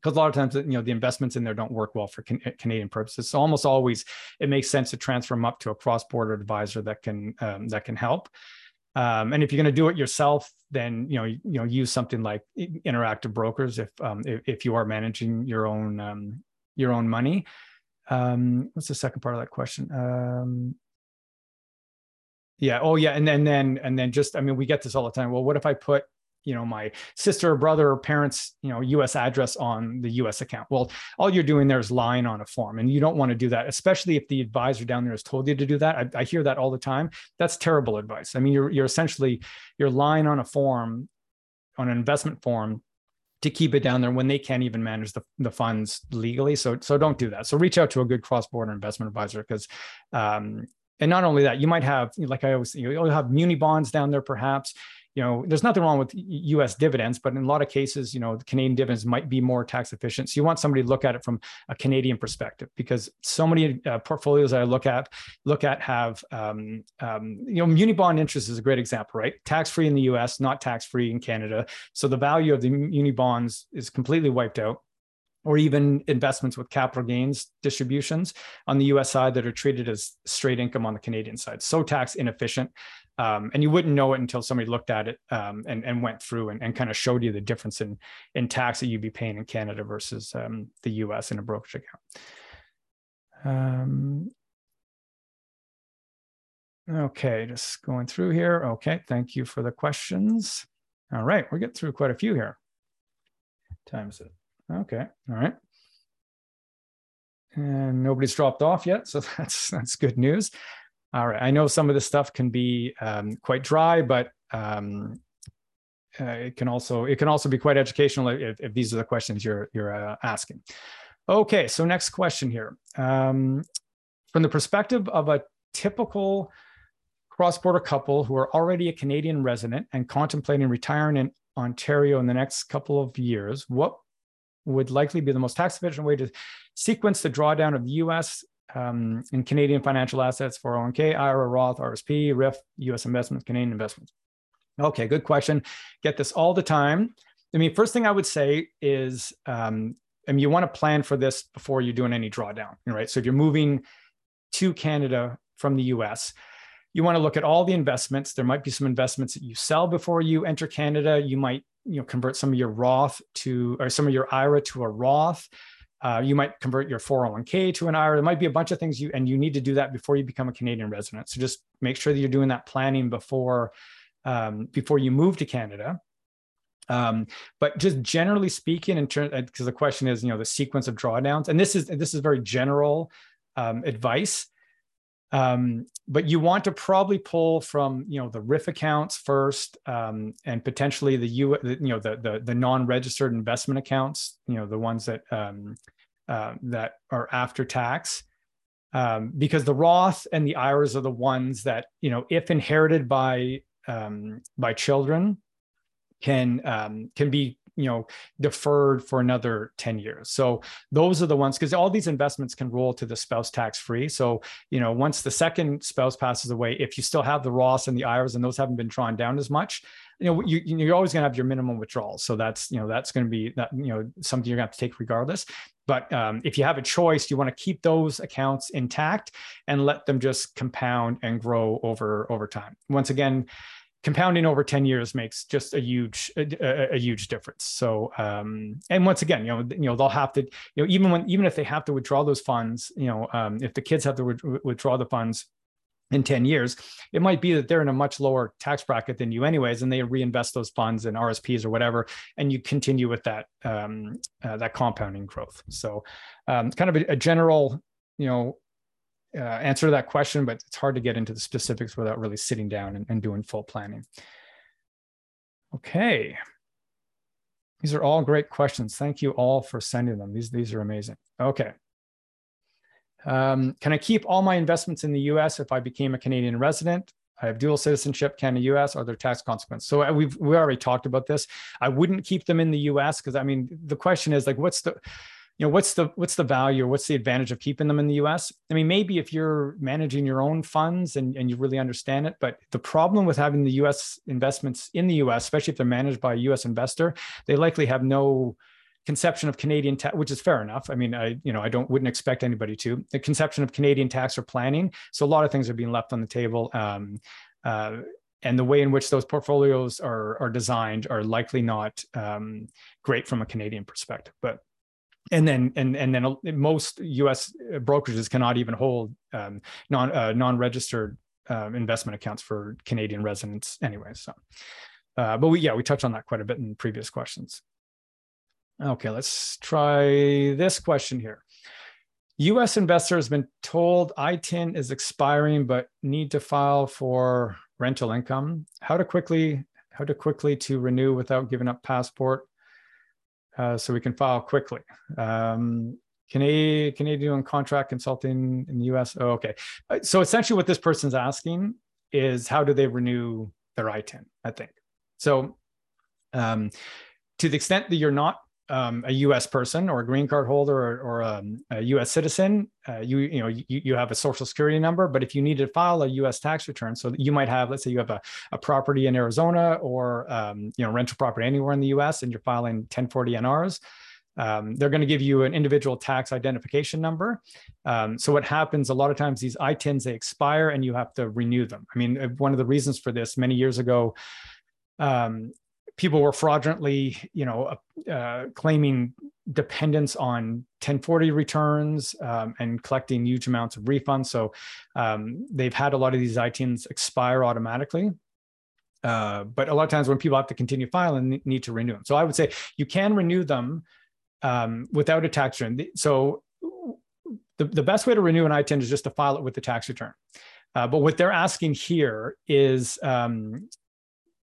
because a lot of times you know the investments in there don't work well for can, Canadian purposes. So almost always it makes sense to transfer them up to a cross-border advisor that can um, that can help. Um, and if you're going to do it yourself, then you know you, you, know use something like Interactive Brokers if um, if, if, you are managing your own um, your own money. Um, what's the second part of that question? Um, yeah. Oh, yeah. And then then and then just I mean we get this all the time. Well, what if I put you know my sister or brother or parents you know us address on the us account. Well all you're doing there is lying on a form and you don't want to do that especially if the advisor down there has told you to do that. I, I hear that all the time. That's terrible advice. I mean you're, you're essentially you're lying on a form on an investment form to keep it down there when they can't even manage the, the funds legally. So so don't do that. So reach out to a good cross-border investment advisor because um, and not only that you might have like i always you you'll have muni bonds down there perhaps you know, there's nothing wrong with U.S. dividends, but in a lot of cases, you know, Canadian dividends might be more tax efficient. So you want somebody to look at it from a Canadian perspective, because so many uh, portfolios I look at look at have, um, um, you know, muni bond interest is a great example, right? Tax free in the U.S., not tax free in Canada. So the value of the muni bonds is completely wiped out or even investments with capital gains distributions on the US side that are treated as straight income on the Canadian side. So tax inefficient. Um, and you wouldn't know it until somebody looked at it um, and, and went through and, and kind of showed you the difference in, in tax that you'd be paying in Canada versus um, the US in a brokerage account. Um, okay, just going through here. Okay, thank you for the questions. All right, we're getting through quite a few here. Times it. Okay, all right. and nobody's dropped off yet, so that's that's good news. All right, I know some of this stuff can be um, quite dry, but um, uh, it can also it can also be quite educational if, if these are the questions you're you're uh, asking. Okay, so next question here. Um, from the perspective of a typical cross-border couple who are already a Canadian resident and contemplating retiring in Ontario in the next couple of years, what would likely be the most tax efficient way to sequence the drawdown of the US um, in Canadian financial assets, 401k, IRA, Roth, RSP, RRIF, US investments, Canadian investments? Okay, good question. Get this all the time. I mean, first thing I would say is, um, I mean, you want to plan for this before you're doing any drawdown, right? So if you're moving to Canada from the US, you want to look at all the investments. There might be some investments that you sell before you enter Canada. You might, you know, convert some of your Roth to, or some of your IRA to a Roth. Uh, you might convert your 401k to an IRA. There might be a bunch of things you, and you need to do that before you become a Canadian resident. So just make sure that you're doing that planning before, um, before you move to Canada. Um, but just generally speaking, in terms, because the question is, you know, the sequence of drawdowns, and this is this is very general um, advice. Um, but you want to probably pull from you know the RRIF accounts first, um, and potentially the U, you know the the, the non-registered investment accounts, you know the ones that um, uh, that are after tax, um, because the Roth and the IRAs are the ones that you know if inherited by um, by children can um, can be you know deferred for another 10 years. So those are the ones because all these investments can roll to the spouse tax free so you know once the second spouse passes away if you still have the roths and the iras and those haven't been drawn down as much you know you, you're always going to have your minimum withdrawals. So that's you know that's going to be that you know something you're going to have to take regardless. But um, if you have a choice you want to keep those accounts intact and let them just compound and grow over over time. Once again compounding over 10 years makes just a huge a, a huge difference. So um, and once again you know you know they'll have to you know even when even if they have to withdraw those funds you know um, if the kids have to withdraw the funds in 10 years it might be that they're in a much lower tax bracket than you anyways and they reinvest those funds in rsps or whatever and you continue with that um, uh, that compounding growth. So um, kind of a, a general you know uh, answer to that question, but it's hard to get into the specifics without really sitting down and, and doing full planning. Okay. These are all great questions. Thank you all for sending them. These, these are amazing. Okay. Um, can I keep all my investments in the US if I became a Canadian resident? I have dual citizenship, Canada, US. Are there tax consequences? So uh, we've we already talked about this. I wouldn't keep them in the US because I mean the question is like, what's the you know what's the what's the value or what's the advantage of keeping them in the us i mean maybe if you're managing your own funds and, and you really understand it but the problem with having the us investments in the us especially if they're managed by a us investor they likely have no conception of Canadian tax, which is fair enough. I mean, I you know I don't wouldn't expect anybody to the conception of Canadian tax or planning. So a lot of things are being left on the table. Um, uh, and the way in which those portfolios are are designed are likely not um, great from a Canadian perspective. But and then and and then most U.S. brokerages cannot even hold um, non uh, non-registered um, investment accounts for Canadian residents anyway. So, uh, but we yeah we touched on that quite a bit in previous questions. Okay, let's try this question here. U.S. investor has been told ITIN is expiring, but need to file for rental income. How to quickly how to quickly to renew without giving up passport uh, so we can file quickly. Um, Canadian, Canadian contract consulting in the US. Oh, okay. Uh, so essentially, what this person's asking is how do they renew their ITIN? I think so. Um, to the extent that you're not um, a U.S. person or a green card holder or, or um, a U.S. citizen, uh, you you know you, you have a social security number. But if you need to file a U.S. tax return, so you might have, let's say, you have a, a property in Arizona or um, you know rental property anywhere in the U.S. and you're filing 1040 NRs. Um, they're going to give you an individual tax identification number. Um, so what happens a lot of times these ITINs they expire and you have to renew them. I mean, uh, one of the reasons for this many years ago, um, people were fraudulently, you know, uh, uh, claiming dependence on 1040 returns um, and collecting huge amounts of refunds. So um, they've had a lot of these ITINs expire automatically. Uh, but a lot of times when people have to continue filing, need to renew them. So I would say you can renew them um, without a tax return. So the, the best way to renew an ITIN is just to file it with the tax return. Uh, but what they're asking here is um,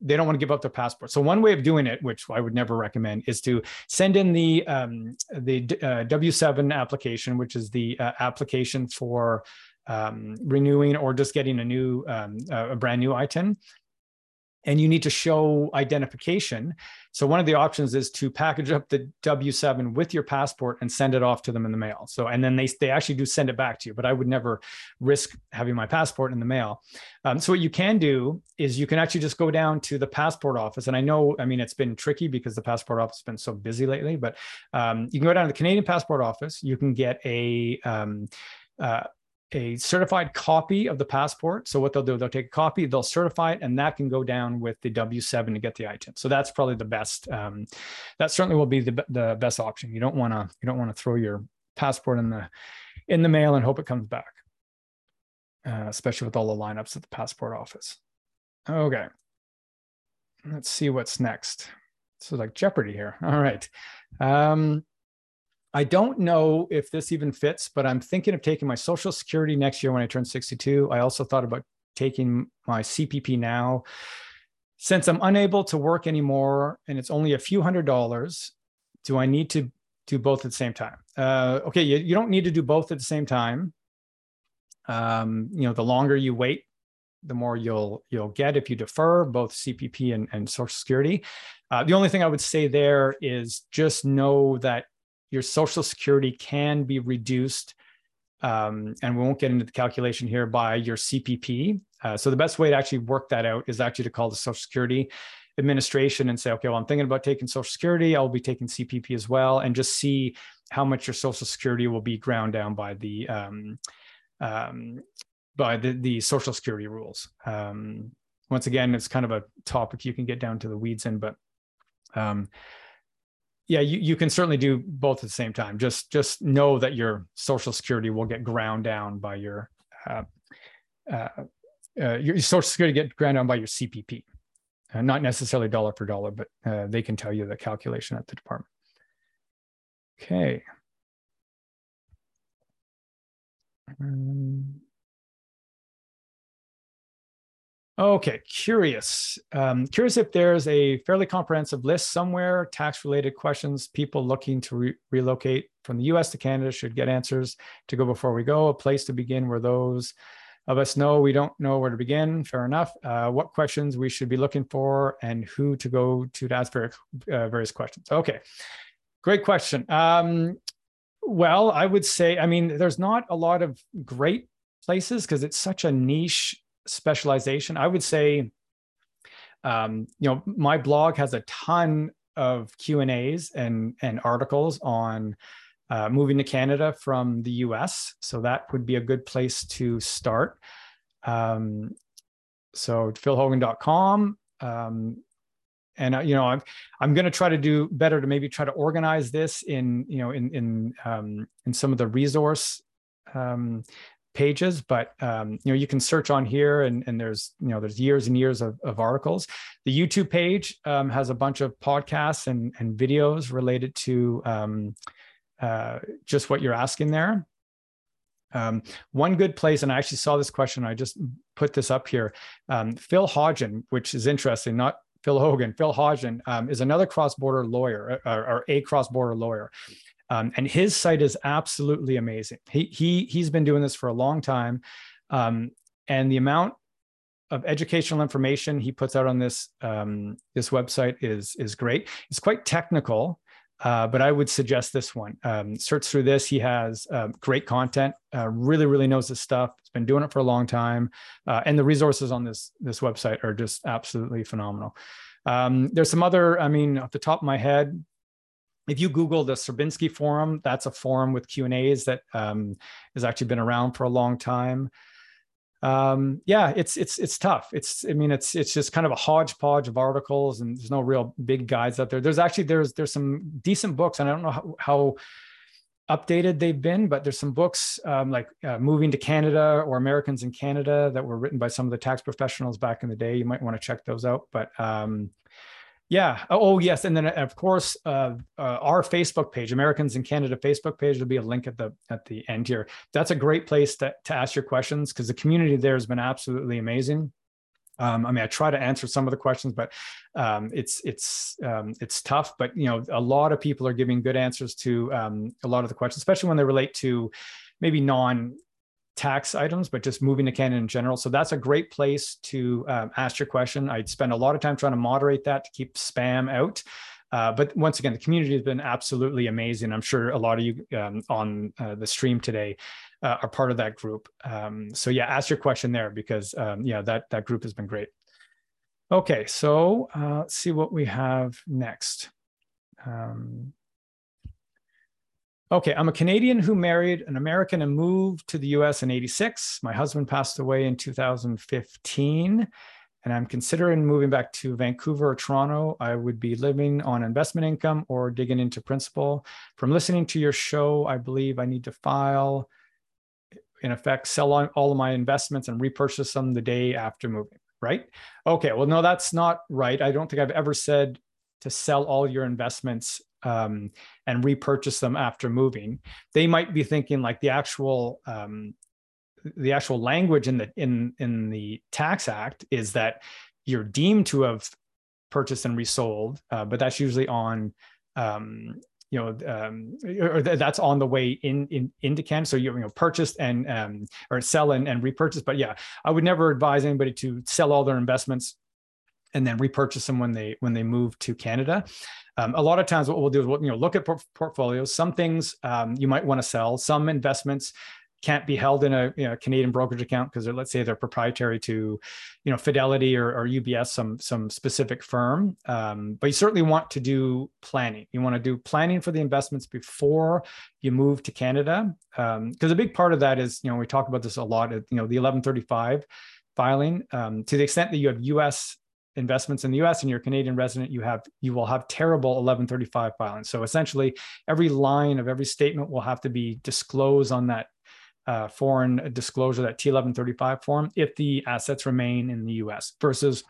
they don't want to give up their passport. So one way of doing it, which I would never recommend, is to send in the um, the uh, W-7 application, which is the uh, application for um, renewing or just getting a new um, a brand new ITIN and you need to show identification. So one of the options is to package up the W7 with your passport and send it off to them in the mail. So and then they they actually do send it back to you, but I would never risk having my passport in the mail. Um, so what you can do is you can actually just go down to the passport office. And I know, I mean, it's been tricky because the passport office has been so busy lately, but um, you can go down to the Canadian passport office. You can get a um, uh, a certified copy of the passport. So what they'll do, they'll take a copy, they'll certify it, and that can go down with the W7 to get the ITIN. So that's probably the best. Um, that certainly will be the, the best option. You don't want to you don't want to throw your passport in the in the mail and hope it comes back, uh, especially with all the lineups at the passport office. Okay, let's see what's next. So like Jeopardy here. All right. Um, I don't know if this even fits, but I'm thinking of taking my Social Security next year when I turn 62. I also thought about taking my CPP now. Since I'm unable to work anymore and it's only a few hundred dollars, do I need to do both at the same time? Uh, okay, you, you don't need to do both at the same time. Um, you know, the longer you wait, the more you'll you'll get if you defer both CPP and, and Social Security. Uh, the only thing I would say there is just know that your social security can be reduced um, and we won't get into the calculation here by your CPP. Uh, so the best way to actually work that out is actually to call the Social Security Administration and say, okay, well, I'm thinking about taking Social Security. I'll be taking CPP as well, and just see how much your Social Security will be ground down by the um, um, by the, the Social Security rules. Um, once again, it's kind of a topic you can get down to the weeds in, but um, yeah, you, you can certainly do both at the same time. Just just know that your social security will get ground down by your uh, uh, uh, your social security get ground down by your CPP, uh, not necessarily dollar for dollar, but uh, they can tell you the calculation at the department. Okay. Um, Okay, curious. Um, curious if there's a fairly comprehensive list somewhere, tax related questions people looking to re- relocate from the US to Canada should get answers to go before we go, a place to begin where those of us know we don't know where to begin. Fair enough. Uh, what questions we should be looking for and who to go to to ask various, uh, various questions. Okay, great question. Um, well, I would say, I mean, there's not a lot of great places because it's such a niche specialization. I would say, um, you know, my blog has a ton of Q and A's and and articles on uh, moving to Canada from the U.S. So that would be a good place to start. Um, so philhogan.com. Um, and uh, you know, I'm I'm going to try to do better to maybe try to organize this in you know in in um, in some of the resource um, pages, but um, you know you can search on here, and, and there's you know there's years and years of, of articles. The YouTube page um, has a bunch of podcasts and, and videos related to um, uh, just what you're asking there. Um, one good place, and I actually saw this question. I just put this up here. Um, Phil Hodgen, which is interesting, not Phil Hogan. Phil Hodgen um, is another cross-border lawyer, or, or a cross-border lawyer. Um, and his site is absolutely amazing. He he he's been doing this for a long time, um, and the amount of educational information he puts out on this um, this website is is great. It's quite technical, uh, but I would suggest this one. Um, search through this. He has uh, great content. Uh, really, really knows his stuff. He's been doing it for a long time, uh, and the resources on this this website are just absolutely phenomenal. Um, there's some other. I mean, off the top of my head, if you Google the Serbinski Forum, that's a forum with Q and A's that um, has actually been around for a long time. Um, yeah, it's it's it's tough. It's I mean it's it's just kind of a hodgepodge of articles, and there's no real big guides out there. There's actually there's there's some decent books, and I don't know how, how updated they've been, but there's some books um, like uh, Moving to Canada or Americans in Canada that were written by some of the tax professionals back in the day. You might want to check those out. But um, Yeah. Oh, yes. And then of course, uh, uh, our Facebook page, Americans in Canada Facebook page, there'll be a link at the at the end here. That's a great place to, to ask your questions because the community there has been absolutely amazing. Um, I mean, I try to answer some of the questions, but um, it's it's um, it's tough. But you know, a lot of people are giving good answers to um, a lot of the questions, especially when they relate to maybe non tax items, but just moving to Canada in general. So that's a great place to um, ask your question. I'd spend a lot of time trying to moderate that to keep spam out. Uh, but once again, the community has been absolutely amazing. I'm sure a lot of you um, on uh, the stream today uh, are part of that group. Um, so yeah, ask your question there because um, yeah, that that group has been great. Okay, so uh, let's see what we have next. Um, Okay, I'm a Canadian who married an American and moved to the US in 86. My husband passed away in 2015, and I'm considering moving back to Vancouver or Toronto. I would be living on investment income or digging into principal. From listening to your show, I believe I need to file, in effect, sell all of my investments and repurchase them the day after moving, right? Okay, well, no, that's not right. I don't think I've ever said to sell all your investments um, and repurchase them after moving, they might be thinking like the actual um, the actual language in the in in the tax act is that you're deemed to have purchased and resold, uh, but that's usually on um, you know, um, or that's on the way in, in into Canada. So you, you know, purchased and um, or sell and, and repurchase. But yeah, I would never advise anybody to sell all their investments and then repurchase them when they when they move to Canada. Um, a lot of times, what we'll do is we'll, you know look at por- portfolios. Some things um, you might want to sell. Some investments can't be held in a you know, Canadian brokerage account because let's say they're proprietary to, you know, Fidelity or, or UBS, some some specific firm. Um, but you certainly want to do planning. You want to do planning for the investments before you move to Canada, because um, a big part of that is you know we talk about this a lot. You know, the 1135 filing um, to the extent that you have U.S investments in the US and you're a Canadian resident, you have you will have terrible 1135 filings. So essentially, every line of every statement will have to be disclosed on that uh, foreign disclosure, that T1135 form, if the assets remain in the US versus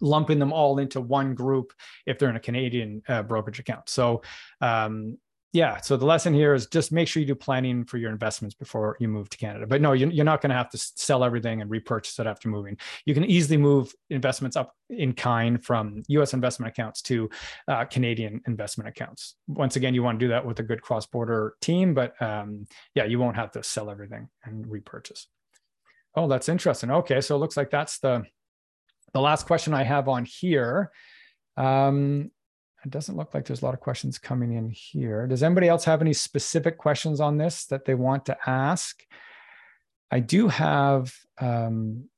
lumping them all into one group if they're in a Canadian uh, brokerage account. So um, yeah so the lesson here is just make sure you do planning for your investments before you move to canada. But no you're not going to have to sell everything and repurchase it after moving. You can easily move investments up in kind from us investment accounts to uh, canadian investment accounts. Once again you want to do that with a good cross-border team but um, yeah you won't have to sell everything and repurchase. Oh that's interesting. Okay so it looks like that's the the last question i have on here. Um, it doesn't look like there's a lot of questions coming in here. Does anybody else have any specific questions on this that they want to ask? I do have, um,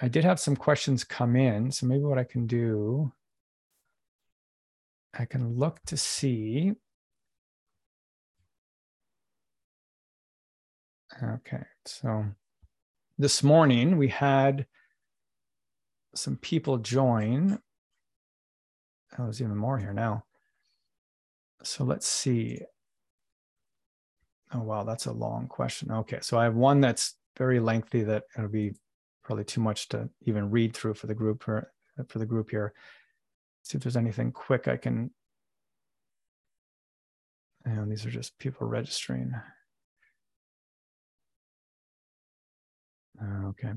I did have some questions come in. So maybe what I can do, I can look to see. Okay, so this morning we had some people join Oh, there's even more here now. So let's see. Oh, wow, that's a long question. Okay, so I have one that's very lengthy that it'll be probably too much to even read through for the group for, for the group here. see if there's anything quick I can. And these are just people registering. Okay.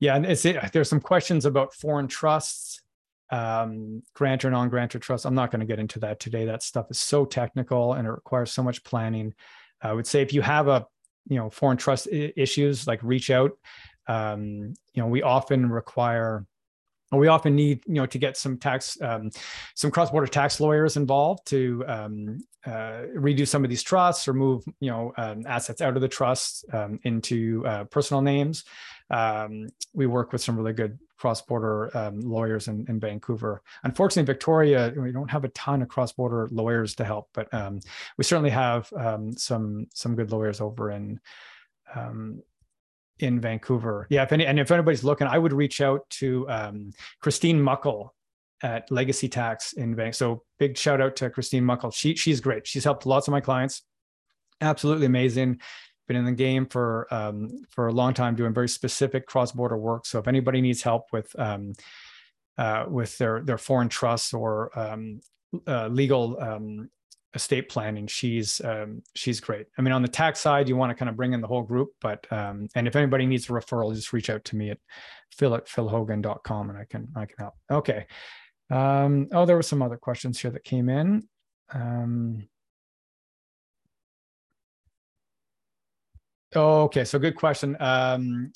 Yeah, and it's, there's some questions about foreign trusts um, grantor, non-grantor trust. I'm not going to get into that today. That stuff is so technical and it requires so much planning. I would say if you have a, you know, foreign trust I- issues, like reach out. Um, you know, we often require, we often need, you know, to get some tax, um, some cross-border tax lawyers involved to um, uh, redo some of these trusts or move, you know, um, assets out of the trust um, into uh, personal names. Um, we work with some really good cross-border um, lawyers in, in, Vancouver. Unfortunately, Victoria, we don't have a ton of cross-border lawyers to help, but um, we certainly have um, some some good lawyers over in um, in Vancouver. Yeah, if any and if anybody's looking, I would reach out to um, Christine Muckle at Legacy Tax in Vancouver. So big shout out to Christine Muckle. She she's great. She's helped lots of my clients. Absolutely amazing been in the game for um, for a long time doing very specific cross-border work. So if anybody needs help with um, uh, with their their foreign trusts or um, uh, legal um, estate planning, she's um, she's great. I mean, on the tax side, you want to kind of bring in the whole group, but um, and if anybody needs a referral, just reach out to me at phil at philhogan.com and I can I can help. Okay. Oh, there were some other questions here that came in. Oh, okay, so good question. Um,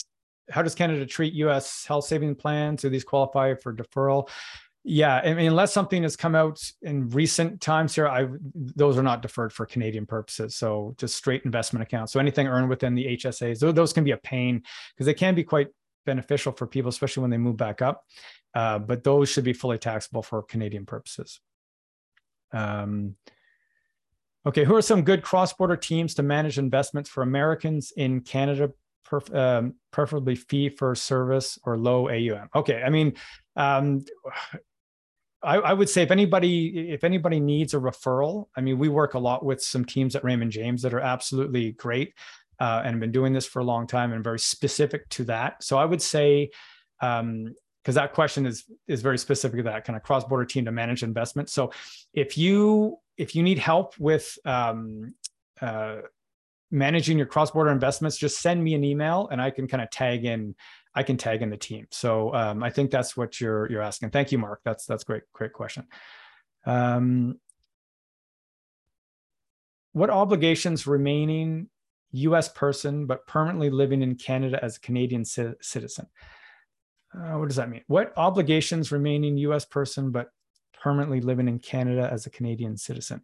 how does Canada treat U.S. health saving plans? Do these qualify for deferral? Yeah, I mean, unless something has come out in recent times here, I those are not deferred for Canadian purposes. So just straight investment accounts. So anything earned within the HSAs, those, can be a pain because they can be quite beneficial for people, especially when they move back up. Uh, but those should be fully taxable for Canadian purposes. Um, okay, who are some good cross-border teams to manage investments for Americans in Canada perf- um, preferably fee for service or low AUM. Okay, I mean, um, I, I, would say if anybody if anybody needs a referral, I mean, we work a lot with some teams at Raymond James that are absolutely great uh, and have been doing this for a long time and very specific to that. So I would say. Um, because that question is is very specific to that kind of cross border team to manage investment. So, if you if you need help with um, uh, managing your cross border investments, just send me an email and I can kind of tag in I can tag in the team. So um, I think that's what you're you're asking. Thank you, Mark. That's that's great great question. Um, what obligations remaining U.S. person but permanently living in Canada as a Canadian citizen? Uh, what does that mean? What obligations remaining U.S. person but permanently living in Canada as a Canadian citizen?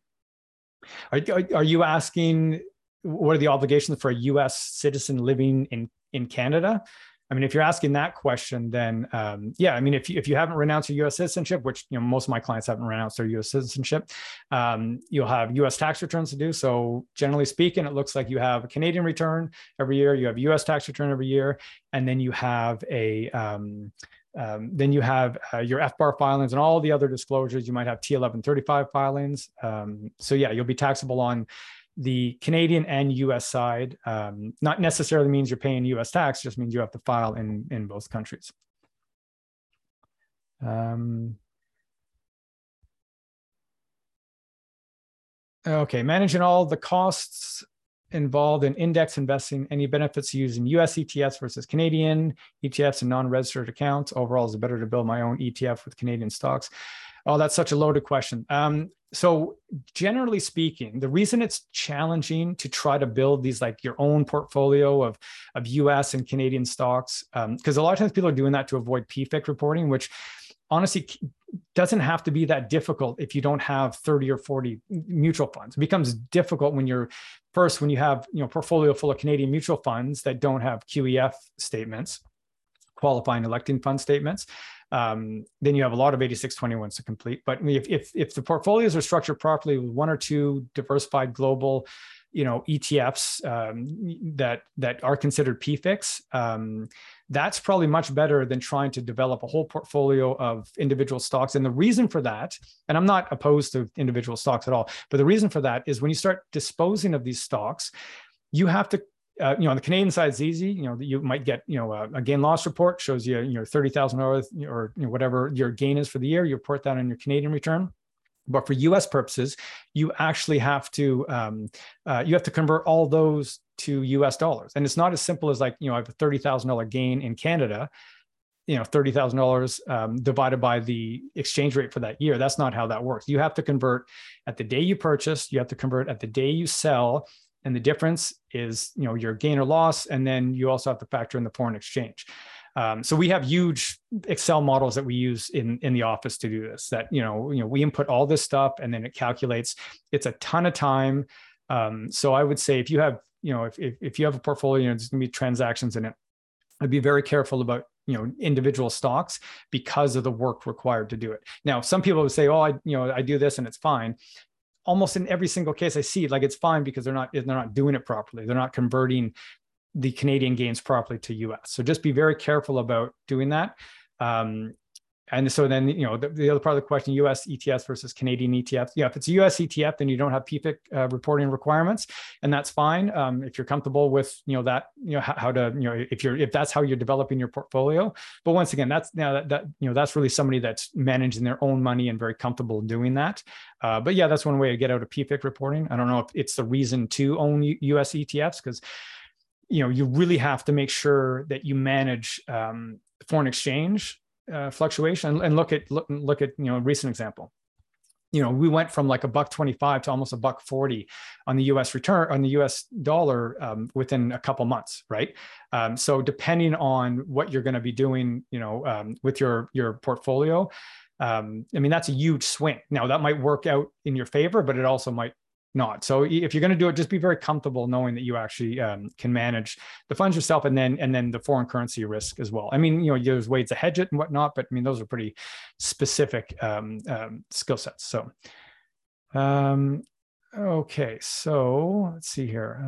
Are, are, are you asking what are the obligations for a U.S. citizen living in in Canada? I mean, if you're asking that question, then um, yeah, I mean, if you, if you haven't renounced your U.S. citizenship, which you know most of my clients haven't renounced their U.S. citizenship, um, you'll have U.S. tax returns to do. So generally speaking, it looks like you have a Canadian return every year, you have U.S. tax return every year, and then you have a um, um, then you have uh, your FBAR filings and all the other disclosures. You might have T1135 filings. Um, so yeah, you'll be taxable on the Canadian and US side, um, not necessarily means you're paying US tax, just means you have to file in, in both countries. Um, okay, managing all the costs involved in index investing, any benefits using US ETFs versus Canadian ETFs and non-registered accounts. Overall, is it better to build my own ETF with Canadian stocks? Oh, that's such a loaded question. Um, so generally speaking the reason it's challenging to try to build these like your own portfolio of of us and canadian stocks because um, a lot of times people are doing that to avoid pfic reporting which honestly doesn't have to be that difficult if you don't have 30 or 40 mutual funds it becomes difficult when you're first when you have you know portfolio full of canadian mutual funds that don't have qef statements qualifying electing fund statements um, then you have a lot of 8621s to complete. But if, if, if the portfolios are structured properly with one or two diversified global, you know, ETFs um, that that are considered PFICs, um, that's probably much better than trying to develop a whole portfolio of individual stocks. And the reason for that, and I'm not opposed to individual stocks at all, but the reason for that is when you start disposing of these stocks, you have to uh, you know, on the Canadian side, it's easy. You know, you might get, you know, a, a gain loss report shows you, you know, thirty thousand dollars or you know, whatever your gain is for the year. You report that on your Canadian return. But for U.S. purposes, you actually have to um, uh, you have to convert all those to U.S. dollars, and it's not as simple as like you know I have a thirty thousand dollar gain in Canada you know thirty thousand um, dollars divided by the exchange rate for that year. That's not how that works. You have to convert at the day you purchase. You have to convert at the day you sell, and the difference is you know your gain or loss and then you also have to factor in the foreign exchange um, so we have huge excel models that we use in in the office to do this that you know you know we input all this stuff and then it calculates it's a ton of time um, so i would say if you have you know if, if, if you have a portfolio you know, there's going to be transactions in it i'd be very careful about you know individual stocks because of the work required to do it now some people would say oh i you know i do this and it's fine almost in every single case I see, like it's fine because they're not they're not doing it properly. They're not converting the Canadian gains properly to US. So just be very careful about doing that. Um, and so then you know the, the, other part of the question us etfs versus canadian etfs yeah if it's a us etf then you don't have pfic uh, reporting requirements and that's fine um, if you're comfortable with you know that you know how, how, to you know if you're if that's how you're developing your portfolio. But once again that's now that, that you know that's really somebody that's managing their own money and very comfortable doing that. Uh, but yeah that's one way to get out of pfic reporting. I don't know if it's the reason to own us etfs because you know you really have to make sure that you manage um, foreign exchange uh, fluctuation and look at look, look at you know a recent example. You know we went from like a buck 25 to almost a buck 40 on the us return on the us dollar um, within a couple months right? Um, so depending on what you're going to be doing you know um, with your your portfolio um, i mean that's a huge swing. Now that might work out in your favor but it also might not. So if you're going to do it, just be very comfortable knowing that you actually um, can manage the funds yourself, and then and then the foreign currency risk as well. I mean, you know, there's ways to hedge it and whatnot, but I mean, those are pretty specific um, um, skill sets. So, um, okay, so let's see here.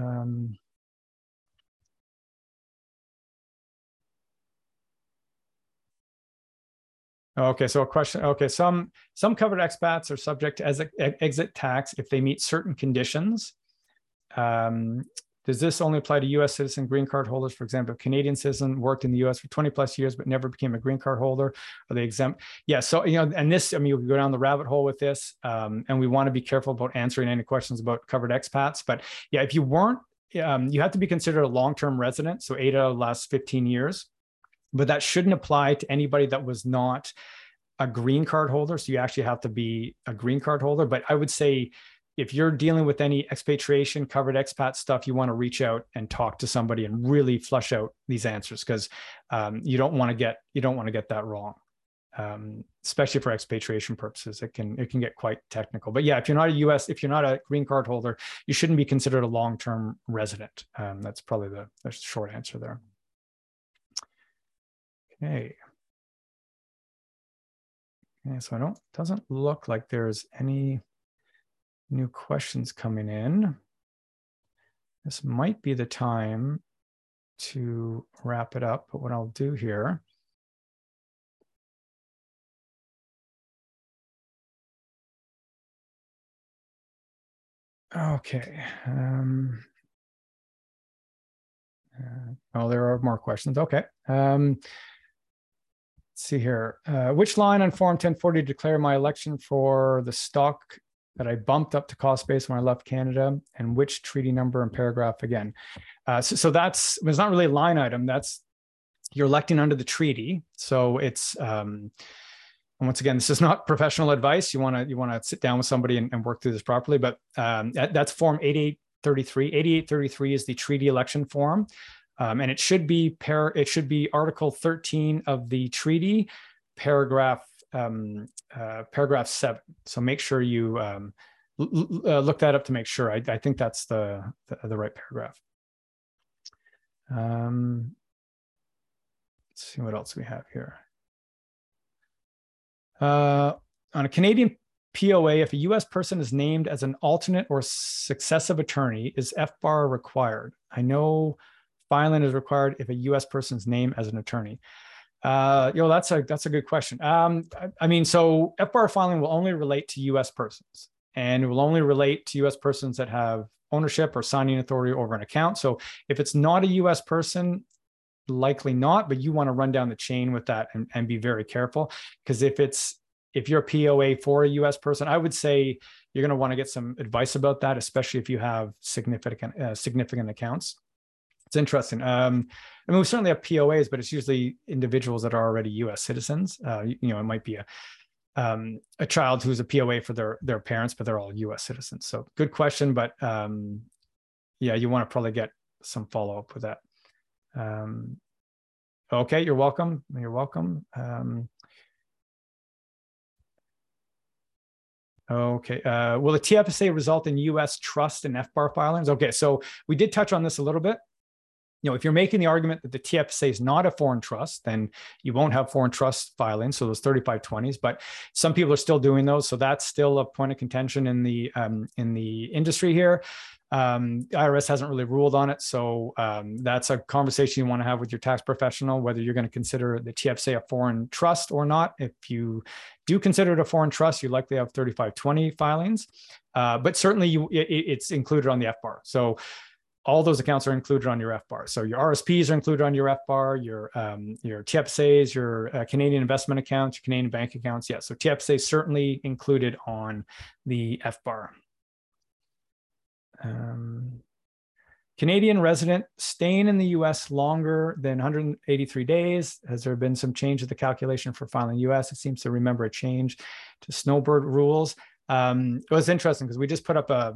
Okay, so a question. Okay, some some covered expats are subject to exit, exit tax if they meet certain conditions. Um, does this only apply to U.S. citizen green card holders? For example, Canadian citizen worked in the U.S. for 20 plus years but never became a green card holder. Are they exempt? Yeah. So you know, and this, I mean, we go down the rabbit hole with this, um, and we want to be careful about answering any questions about covered expats. But yeah, if you weren't, um, you have to be considered a long-term resident, so eight out of the last 15 years but that shouldn't apply to anybody that was not a green card holder. So you actually have to be a green card holder. But I would say if you're dealing with any expatriation covered expat stuff, you want to reach out and talk to somebody and really flush out these answers because um, you don't want to get you don't want to get that wrong. Um, especially for expatriation purposes, it can it can get quite technical. But yeah, if you're not a U.S. if you're not a green card holder, you shouldn't be considered a long-term resident. Um, that's probably the, the short answer there. Okay. Okay, so I don't, doesn't look like there's any new questions coming in. This might be the time to wrap it up, but what I'll do here Okay. Um, uh, oh, there are more questions. Okay. Um, see here. Uh, which line on Form 1040 declare my election for the stock that I bumped up to cost base when I left Canada, and which treaty number and paragraph again? Uh, so, so that's it's not really a line item. That's you're electing under the treaty. So it's um, and once again, this is not professional advice. You want to you want to sit down with somebody and, and, work through this properly. But um, that, that's Form 8833. 8833 is the treaty election form. Um, and it should be par- it should be Article 13 of the treaty, paragraph um, uh, paragraph seven. So make sure you um, l- uh, look that up to make sure. I, I think that's the, the, the right paragraph. Um, let's see what else we have here. Uh, on a Canadian POA, if a US person is named as an alternate or successive attorney, is FBAR required? I know filing is required if a U.S. person's name as an attorney? Uh, yo, that's a that's a good question. Um, I, I, mean, so FBAR filing will only relate to U.S. persons, and it will only relate to U.S. persons that have ownership or signing authority over an account. So if it's not a U.S. person, likely not. But you want to run down the chain with that and, and be very careful because if it's if you're a POA for a U.S. person, I would say you're going to want to get some advice about that, especially if you have significant uh, significant accounts. It's interesting. Um, I mean, we certainly have POAs, but it's usually individuals that are already U.S. citizens. Uh, you, know, it might be a um, a child who's a POA for their their parents, but they're all U.S. citizens. So, good question, but um, yeah, you want to probably get some follow up with that. Um, okay, you're welcome. You're welcome. Um, Okay. Uh, will the TFSA result in U.S. trust and FBAR filings? Okay, so we did touch on this a little bit you know, if you're making the argument that the TFSA is not a foreign trust, then you won't have foreign trust filings. So those 3520s, but some people are still doing those. So that's still a point of contention in the um, in the industry here. Um, IRS hasn't really ruled on it, so um, that's a conversation you want to have with your tax professional whether you're going to consider the TFSA a foreign trust or not. If you do consider it a foreign trust, you likely have 3520 filings, uh, but certainly you it, it's included on the FBAR. So all those accounts are included on your FBAR. So your RSPs are included on your FBAR, your um, your TFSAs, your uh, Canadian investment accounts, your Canadian bank accounts. Yeah, so TFSA certainly included on the FBAR. Um, Canadian resident staying in the US longer than 183 days. Has there been some change to the calculation for filing US? It seems to remember a change to snowbird rules. Um, it was interesting because we just put up a,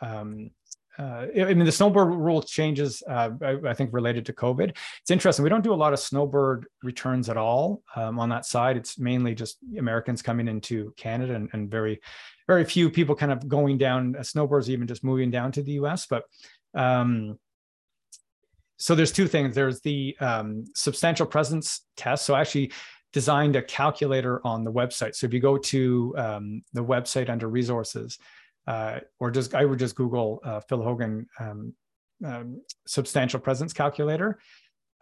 um, uh, I mean, the snowbird rule changes, uh, I, I, think, related to COVID. It's interesting. We don't do a lot of snowbird returns at all um, on that side. It's mainly just Americans coming into Canada and, and, very, very few people kind of going down, uh, snowbirds even just moving down to the US. But um, so there's two things. There's the um, substantial presence test. So I actually designed a calculator on the website. So if you go to um, the website under resources, uh, or just I would just Google uh, Phil Hogan um, um, substantial presence calculator.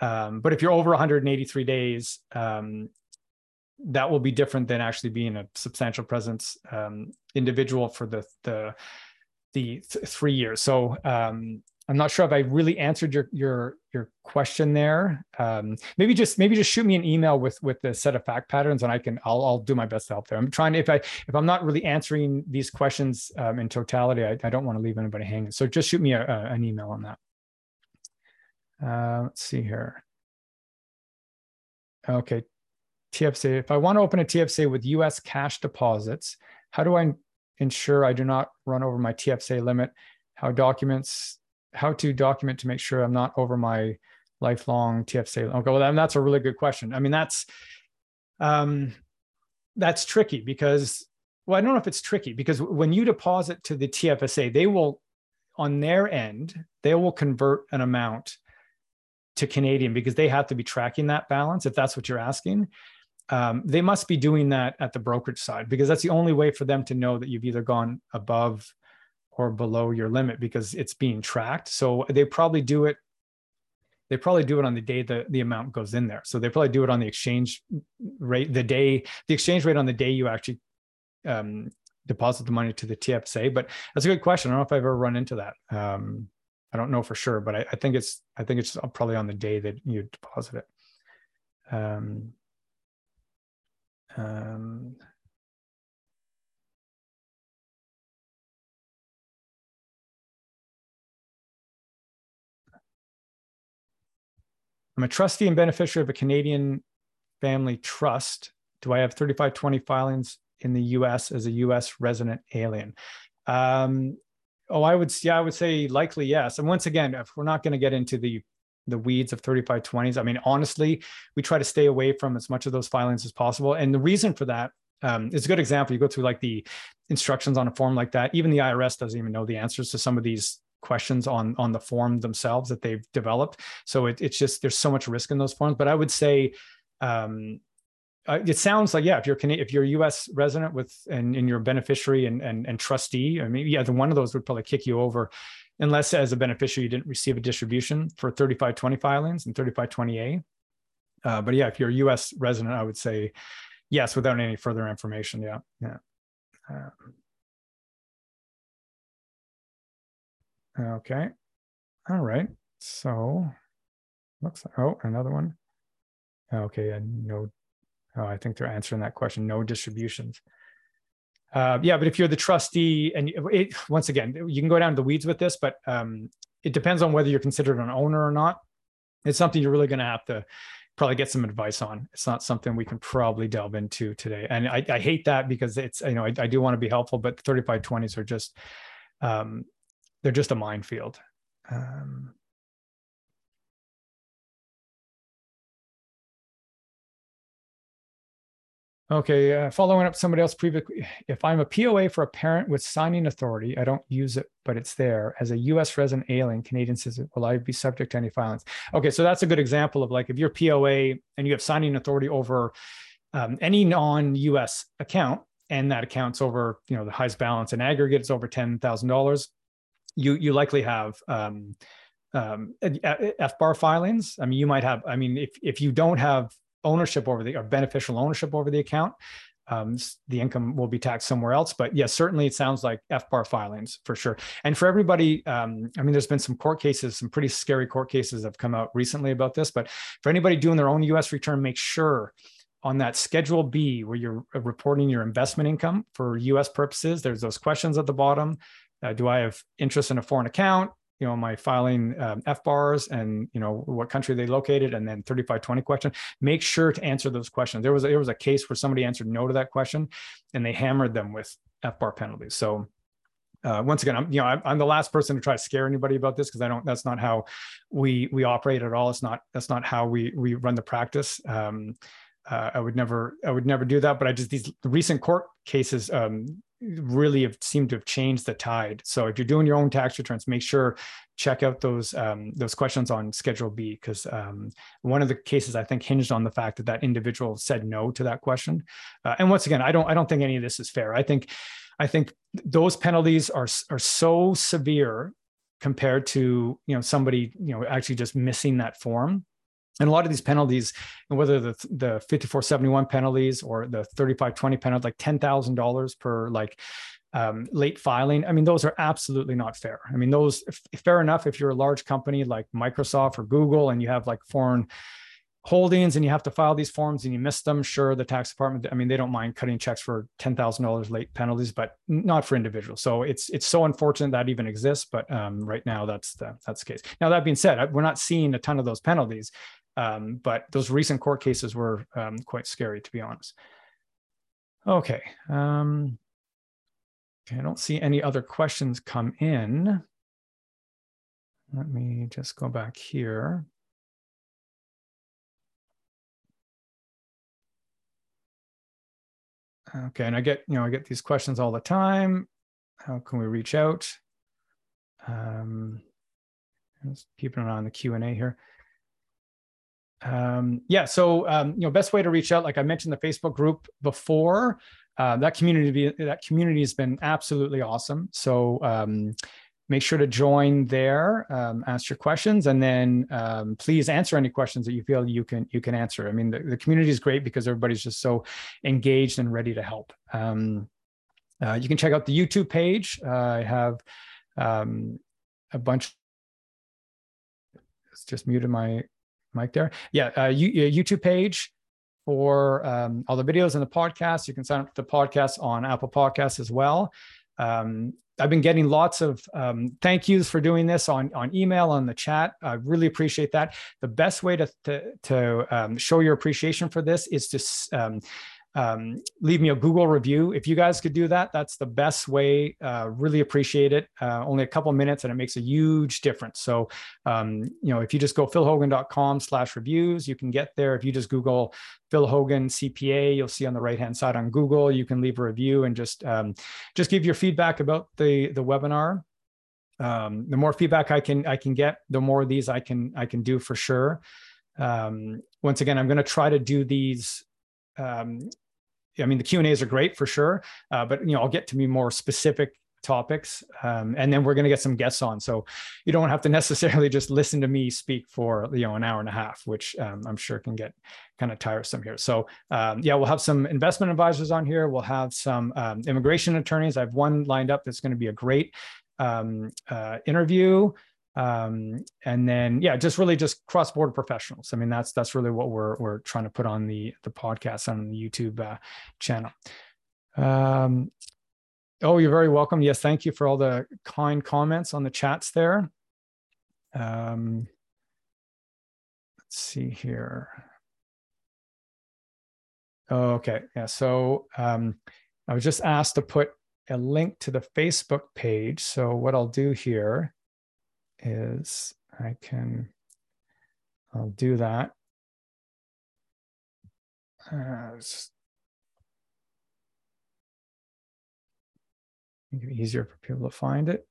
Um, but if you're over 183 days, um, that will be different than actually being a substantial presence um, individual for the the the th- three years. So um, I'm not sure if I really answered your your your question there. Um, maybe just maybe just shoot me an email with with the set of fact patterns, and I can I'll I'll do my best to help there. I'm trying to, if I if I'm not really answering these questions um, in totality, I, I don't want to leave anybody hanging. So just shoot me a, a, an email on that. Uh, let's see here. Okay, TFSA. If I want to open a TFSA with U.S. cash deposits, how do I ensure I do not run over my TFSA limit? How documents how to document to make sure I'm not over my lifelong TFSA. Okay, well, that's a really good question. I mean, that's um, that's tricky because, well, I don't know if it's tricky because when you deposit to the TFSA, they will, on their end, they will convert an amount to Canadian because they have to be tracking that balance. If that's what you're asking, um, they must be doing that at the brokerage side because that's the only way for them to know that you've either gone above or below your limit because it's being tracked. So they probably do it. They probably do it on the day that the amount goes in there. So they probably do it on the exchange rate, the day, the exchange rate on the day you actually um, deposit the money to the TFSA. But that's a good question. I don't know if I've ever run into that. Um, I don't know for sure, but I, I, think it's I think it's probably on the day that you deposit it. Um, um, I'm a trustee and beneficiary of a Canadian family trust. Do I have 3520 filings in the US as a US resident alien? Um, oh, I would, yeah, I would say likely yes. And once again, if we're not going to get into the the weeds of 3520s, I mean, honestly, we try to stay away from as much of those filings as possible. And the reason for that um, a good example. You go through like the instructions on a form like that. Even the IRS doesn't even know the answers to some of these questions on on the form themselves that they've developed. So it, it's just there's so much risk in those forms. But I would say um, uh, it sounds like yeah, if you're if you're a U.S. resident with and, you're a beneficiary and, and and trustee, I mean yeah, one of those would probably kick you over, unless as a beneficiary you didn't receive a distribution for 3520 filings and 3520A. Uh, but yeah, if you're a U.S. resident, I would say yes, without any further information. Yeah, yeah. Um, Okay. All right. So looks like, oh, another one. Okay. And no, oh, I think they're answering that question. No distributions. Uh, yeah, but if you're the trustee, and it, once again, you can go down to the weeds with this, but um, it depends on whether you're considered an owner or not. It's something you're really going to have to probably get some advice on. It's not something we can probably delve into today. And I, I hate that because it's, you know, I, I do want to be helpful, but 3520s are just, um, they're just a minefield. Um, Okay, uh, following up somebody else previously, if I'm a POA for a parent with signing authority, I don't use it, but it's there as a US resident alien, Canadian citizen, will I be subject to any filings? Okay, so that's a good example of like if you're POA and you have signing authority over um, any non-US account, and that account's over, you know, the highest balance in aggregate is over $10,000, you you likely have um, um, FBAR filings. I mean, you might have. I mean, if if you don't have ownership over the or beneficial ownership over the account, um, the income will be taxed somewhere else. But yes, certainly it sounds like FBAR filings for sure. And for everybody, um, I mean, there's been some court cases, some pretty scary court cases have come out recently about this. But for anybody doing their own US return, make sure on that Schedule B where you're uh, reporting your investment income for US purposes, there's those questions at the bottom. Uh, do I have interest in a foreign account? you know, my filing um, bars, and, you know, what country they located and then 3520 question, make sure to answer those questions. There was, a, there was a case where somebody answered no to that question and they hammered them with FBAR penalties. So uh, once again, I'm, you know, I'm, I'm, the last person to try to scare anybody about this because I don't, that's not how we, we operate at all. It's not, that's not how we, we run the practice. Um, uh, I would never, I would never do that. But I just these recent court cases um, really have seemed to have changed the tide. So if you're doing your own tax returns, make sure check out those um, those questions on Schedule B because um, one of the cases I think hinged on the fact that that individual said no to that question. Uh, and once again, I don't I don't think any of this is fair. I think I think those penalties are are so severe compared to you know somebody you know actually just missing that form and a lot of these penalties, and whether the the 5471 penalties or the 3520 penalty, like $10,000 per like um, late filing, I mean, those are absolutely not fair. I mean, those fair enough if you're a large company like Microsoft or Google and you have like foreign holdings and you have to file these forms and you miss them. Sure, the tax department, I mean, they don't mind cutting checks for $10,000 late penalties, but not for individuals. So it's it's so unfortunate that even exists, but um, right now that's the that's the case. Now that being said, we're not seeing a ton of those penalties. Um, but those recent court cases were um, quite scary, to be honest. Okay. Um, okay. I don't see any other questions come in. Let me just go back here. Okay, and I get, you know, I get these questions all the time. How can we reach out? Um, just keeping an eye on the Q&A here um, yeah, so um, you know, best way to reach out, like I mentioned, the Facebook group before. Uh, that community, that community has been absolutely awesome. So um, make sure to join there, um, ask your questions, and then um, please answer any questions that you feel you can you can answer. I mean, the, the community is great because everybody's just so engaged and ready to help. Um, uh, you can check out the YouTube page. Uh, I have a bunch. It's just muted my mic there. Yeah, uh, YouTube page for um, all the videos and the podcast. You can sign up for the podcast on Apple Podcasts as well. Um, I've been getting lots of um, thank yous for doing this on on email on the chat. I really appreciate that. The best way to to, to um, show your appreciation for this is to um, leave me a Google review. If you guys could do that, that's the best way. Uh, really appreciate it. Uh, only a couple minutes and it makes a huge difference. So, um, you know, if you just go philhogan.com slash reviews, you can get there. If you just Google Phil Hogan CPA, you'll see on the right-hand side on Google, you can leave a review and just, um, just give your feedback about the, the webinar. Um, the more feedback I can, I can get, the more of these I can, I can do for sure. Um, once again, I'm going to try to do these um, I mean, the Q and A's are great for sure, uh, but you know, I'll get to be more specific topics, um, and then we're going to get some guests on. So you don't have to necessarily just listen to me speak for you know an hour and a half, which um, I'm sure can get kind of tiresome here. So um, yeah, we'll have some investment advisors on here. We'll have some um, immigration attorneys. I have one lined up that's going to be a great um, uh, interview um, and then yeah just really just cross-border professionals. I mean that's that's really what we're we're trying to put on the the podcast on the youtube uh, channel. Um, oh you're very welcome. Yes thank you for all the kind comments on the chats there. Um, let's see here. Oh, okay. Yeah so um, i was just asked to put a link to the facebook page. So what i'll do here is I can, I'll do that. Uh, make it easier for people to find it.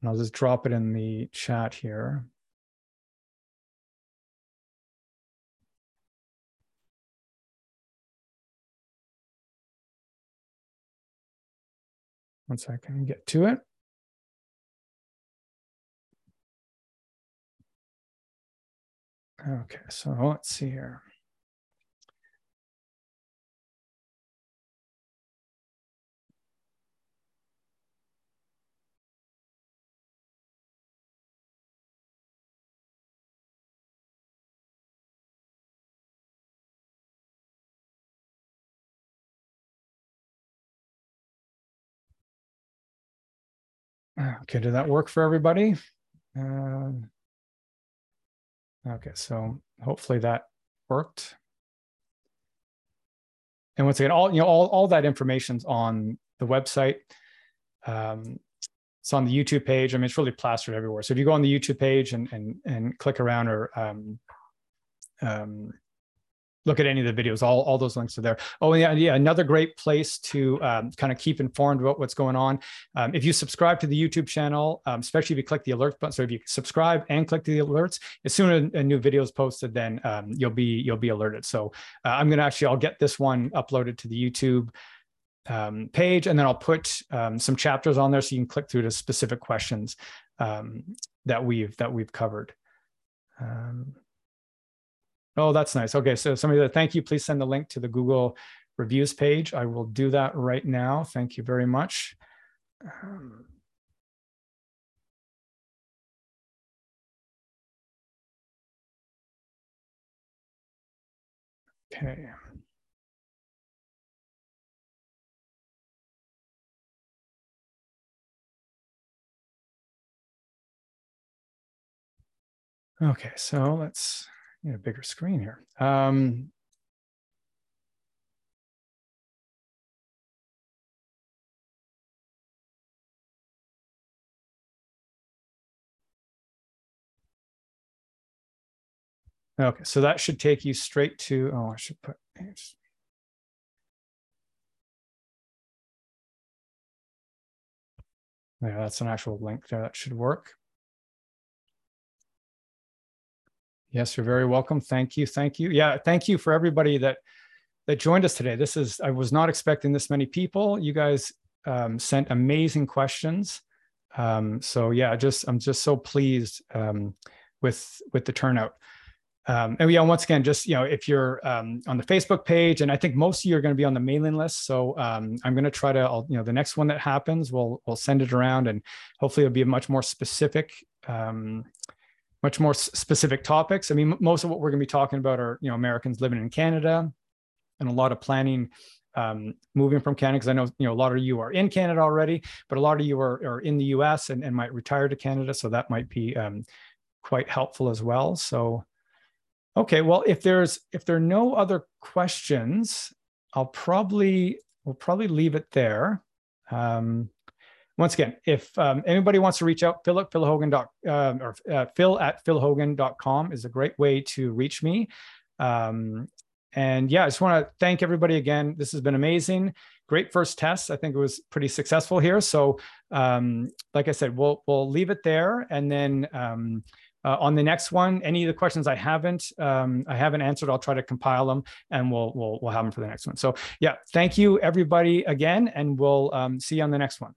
And I'll just drop it in the chat here. Once I can get to it. Okay, so let's see here. Okay, did that work for everybody? Um, okay, so hopefully that worked. And once again, all you know, all, all that information's on the website. Um, it's on the YouTube page. I mean, it's really plastered everywhere. So if you go on the YouTube page and and and click around or um, um, look at any of the videos. All, all those links are there. Oh, yeah, yeah. Another great place to um, kind of keep informed about what's going on. Um, if you subscribe to the YouTube channel, um, especially if you click the alert button, so if you subscribe and click the alerts, as soon as a new video is posted, then um, you'll be you'll be alerted. So uh, I'm gonna actually I'll get this one uploaded to the YouTube um, page, and then I'll put um, some chapters on there so you can click through to specific questions that we've that we've covered. Um, Oh, that's nice. Okay, so somebody that thank you. Please send the link to the Google reviews page. I will do that right now. Thank you very much. Um, okay. Okay, so let's need a bigger screen here. Um, Okay, so that should take you straight to, oh, I should put, yeah, that's an actual link there. That should work. Yes, you're very welcome. Thank you. Thank you. Yeah, thank you for everybody that that joined us today. This is I was not expecting this many people. You guys um, sent amazing questions. Um, so yeah, just I'm just so pleased um, with with the turnout. Um, and yeah, once again, just you know, if you're um, on the Facebook page, and I think most of you are going to be on the mailing list, so um, I'm going to try to, I'll, you know, the next one that happens, we'll we'll send it around, and hopefully it'll be a much more specific um, much more specific topics. I mean, most of what we're going to be talking about are, you know, Americans living in Canada and a lot of planning um, moving from Canada. Because I know, you know, a lot of you are in Canada already, but a lot of you are, are in the US and, and might retire to Canada. So that might be um, quite helpful as well. So, okay, well, if there's, if there are no other questions, I'll probably, we'll probably leave it there. Um, once again, if um, anybody wants to reach out, phil at philhogan. Um, or uh, phil at philhogan.com is a great way to reach me. Um, and yeah, I just want to thank everybody again. This has been amazing. Great first test. I think it was pretty successful here. So, um, like I said, we'll we'll leave it there, and then um, uh, on the next one, any of the questions I haven't um, I haven't answered, I'll try to compile them, and we'll we'll we'll have them for the next one. So yeah, thank you everybody again, and we'll um, see you on the next one.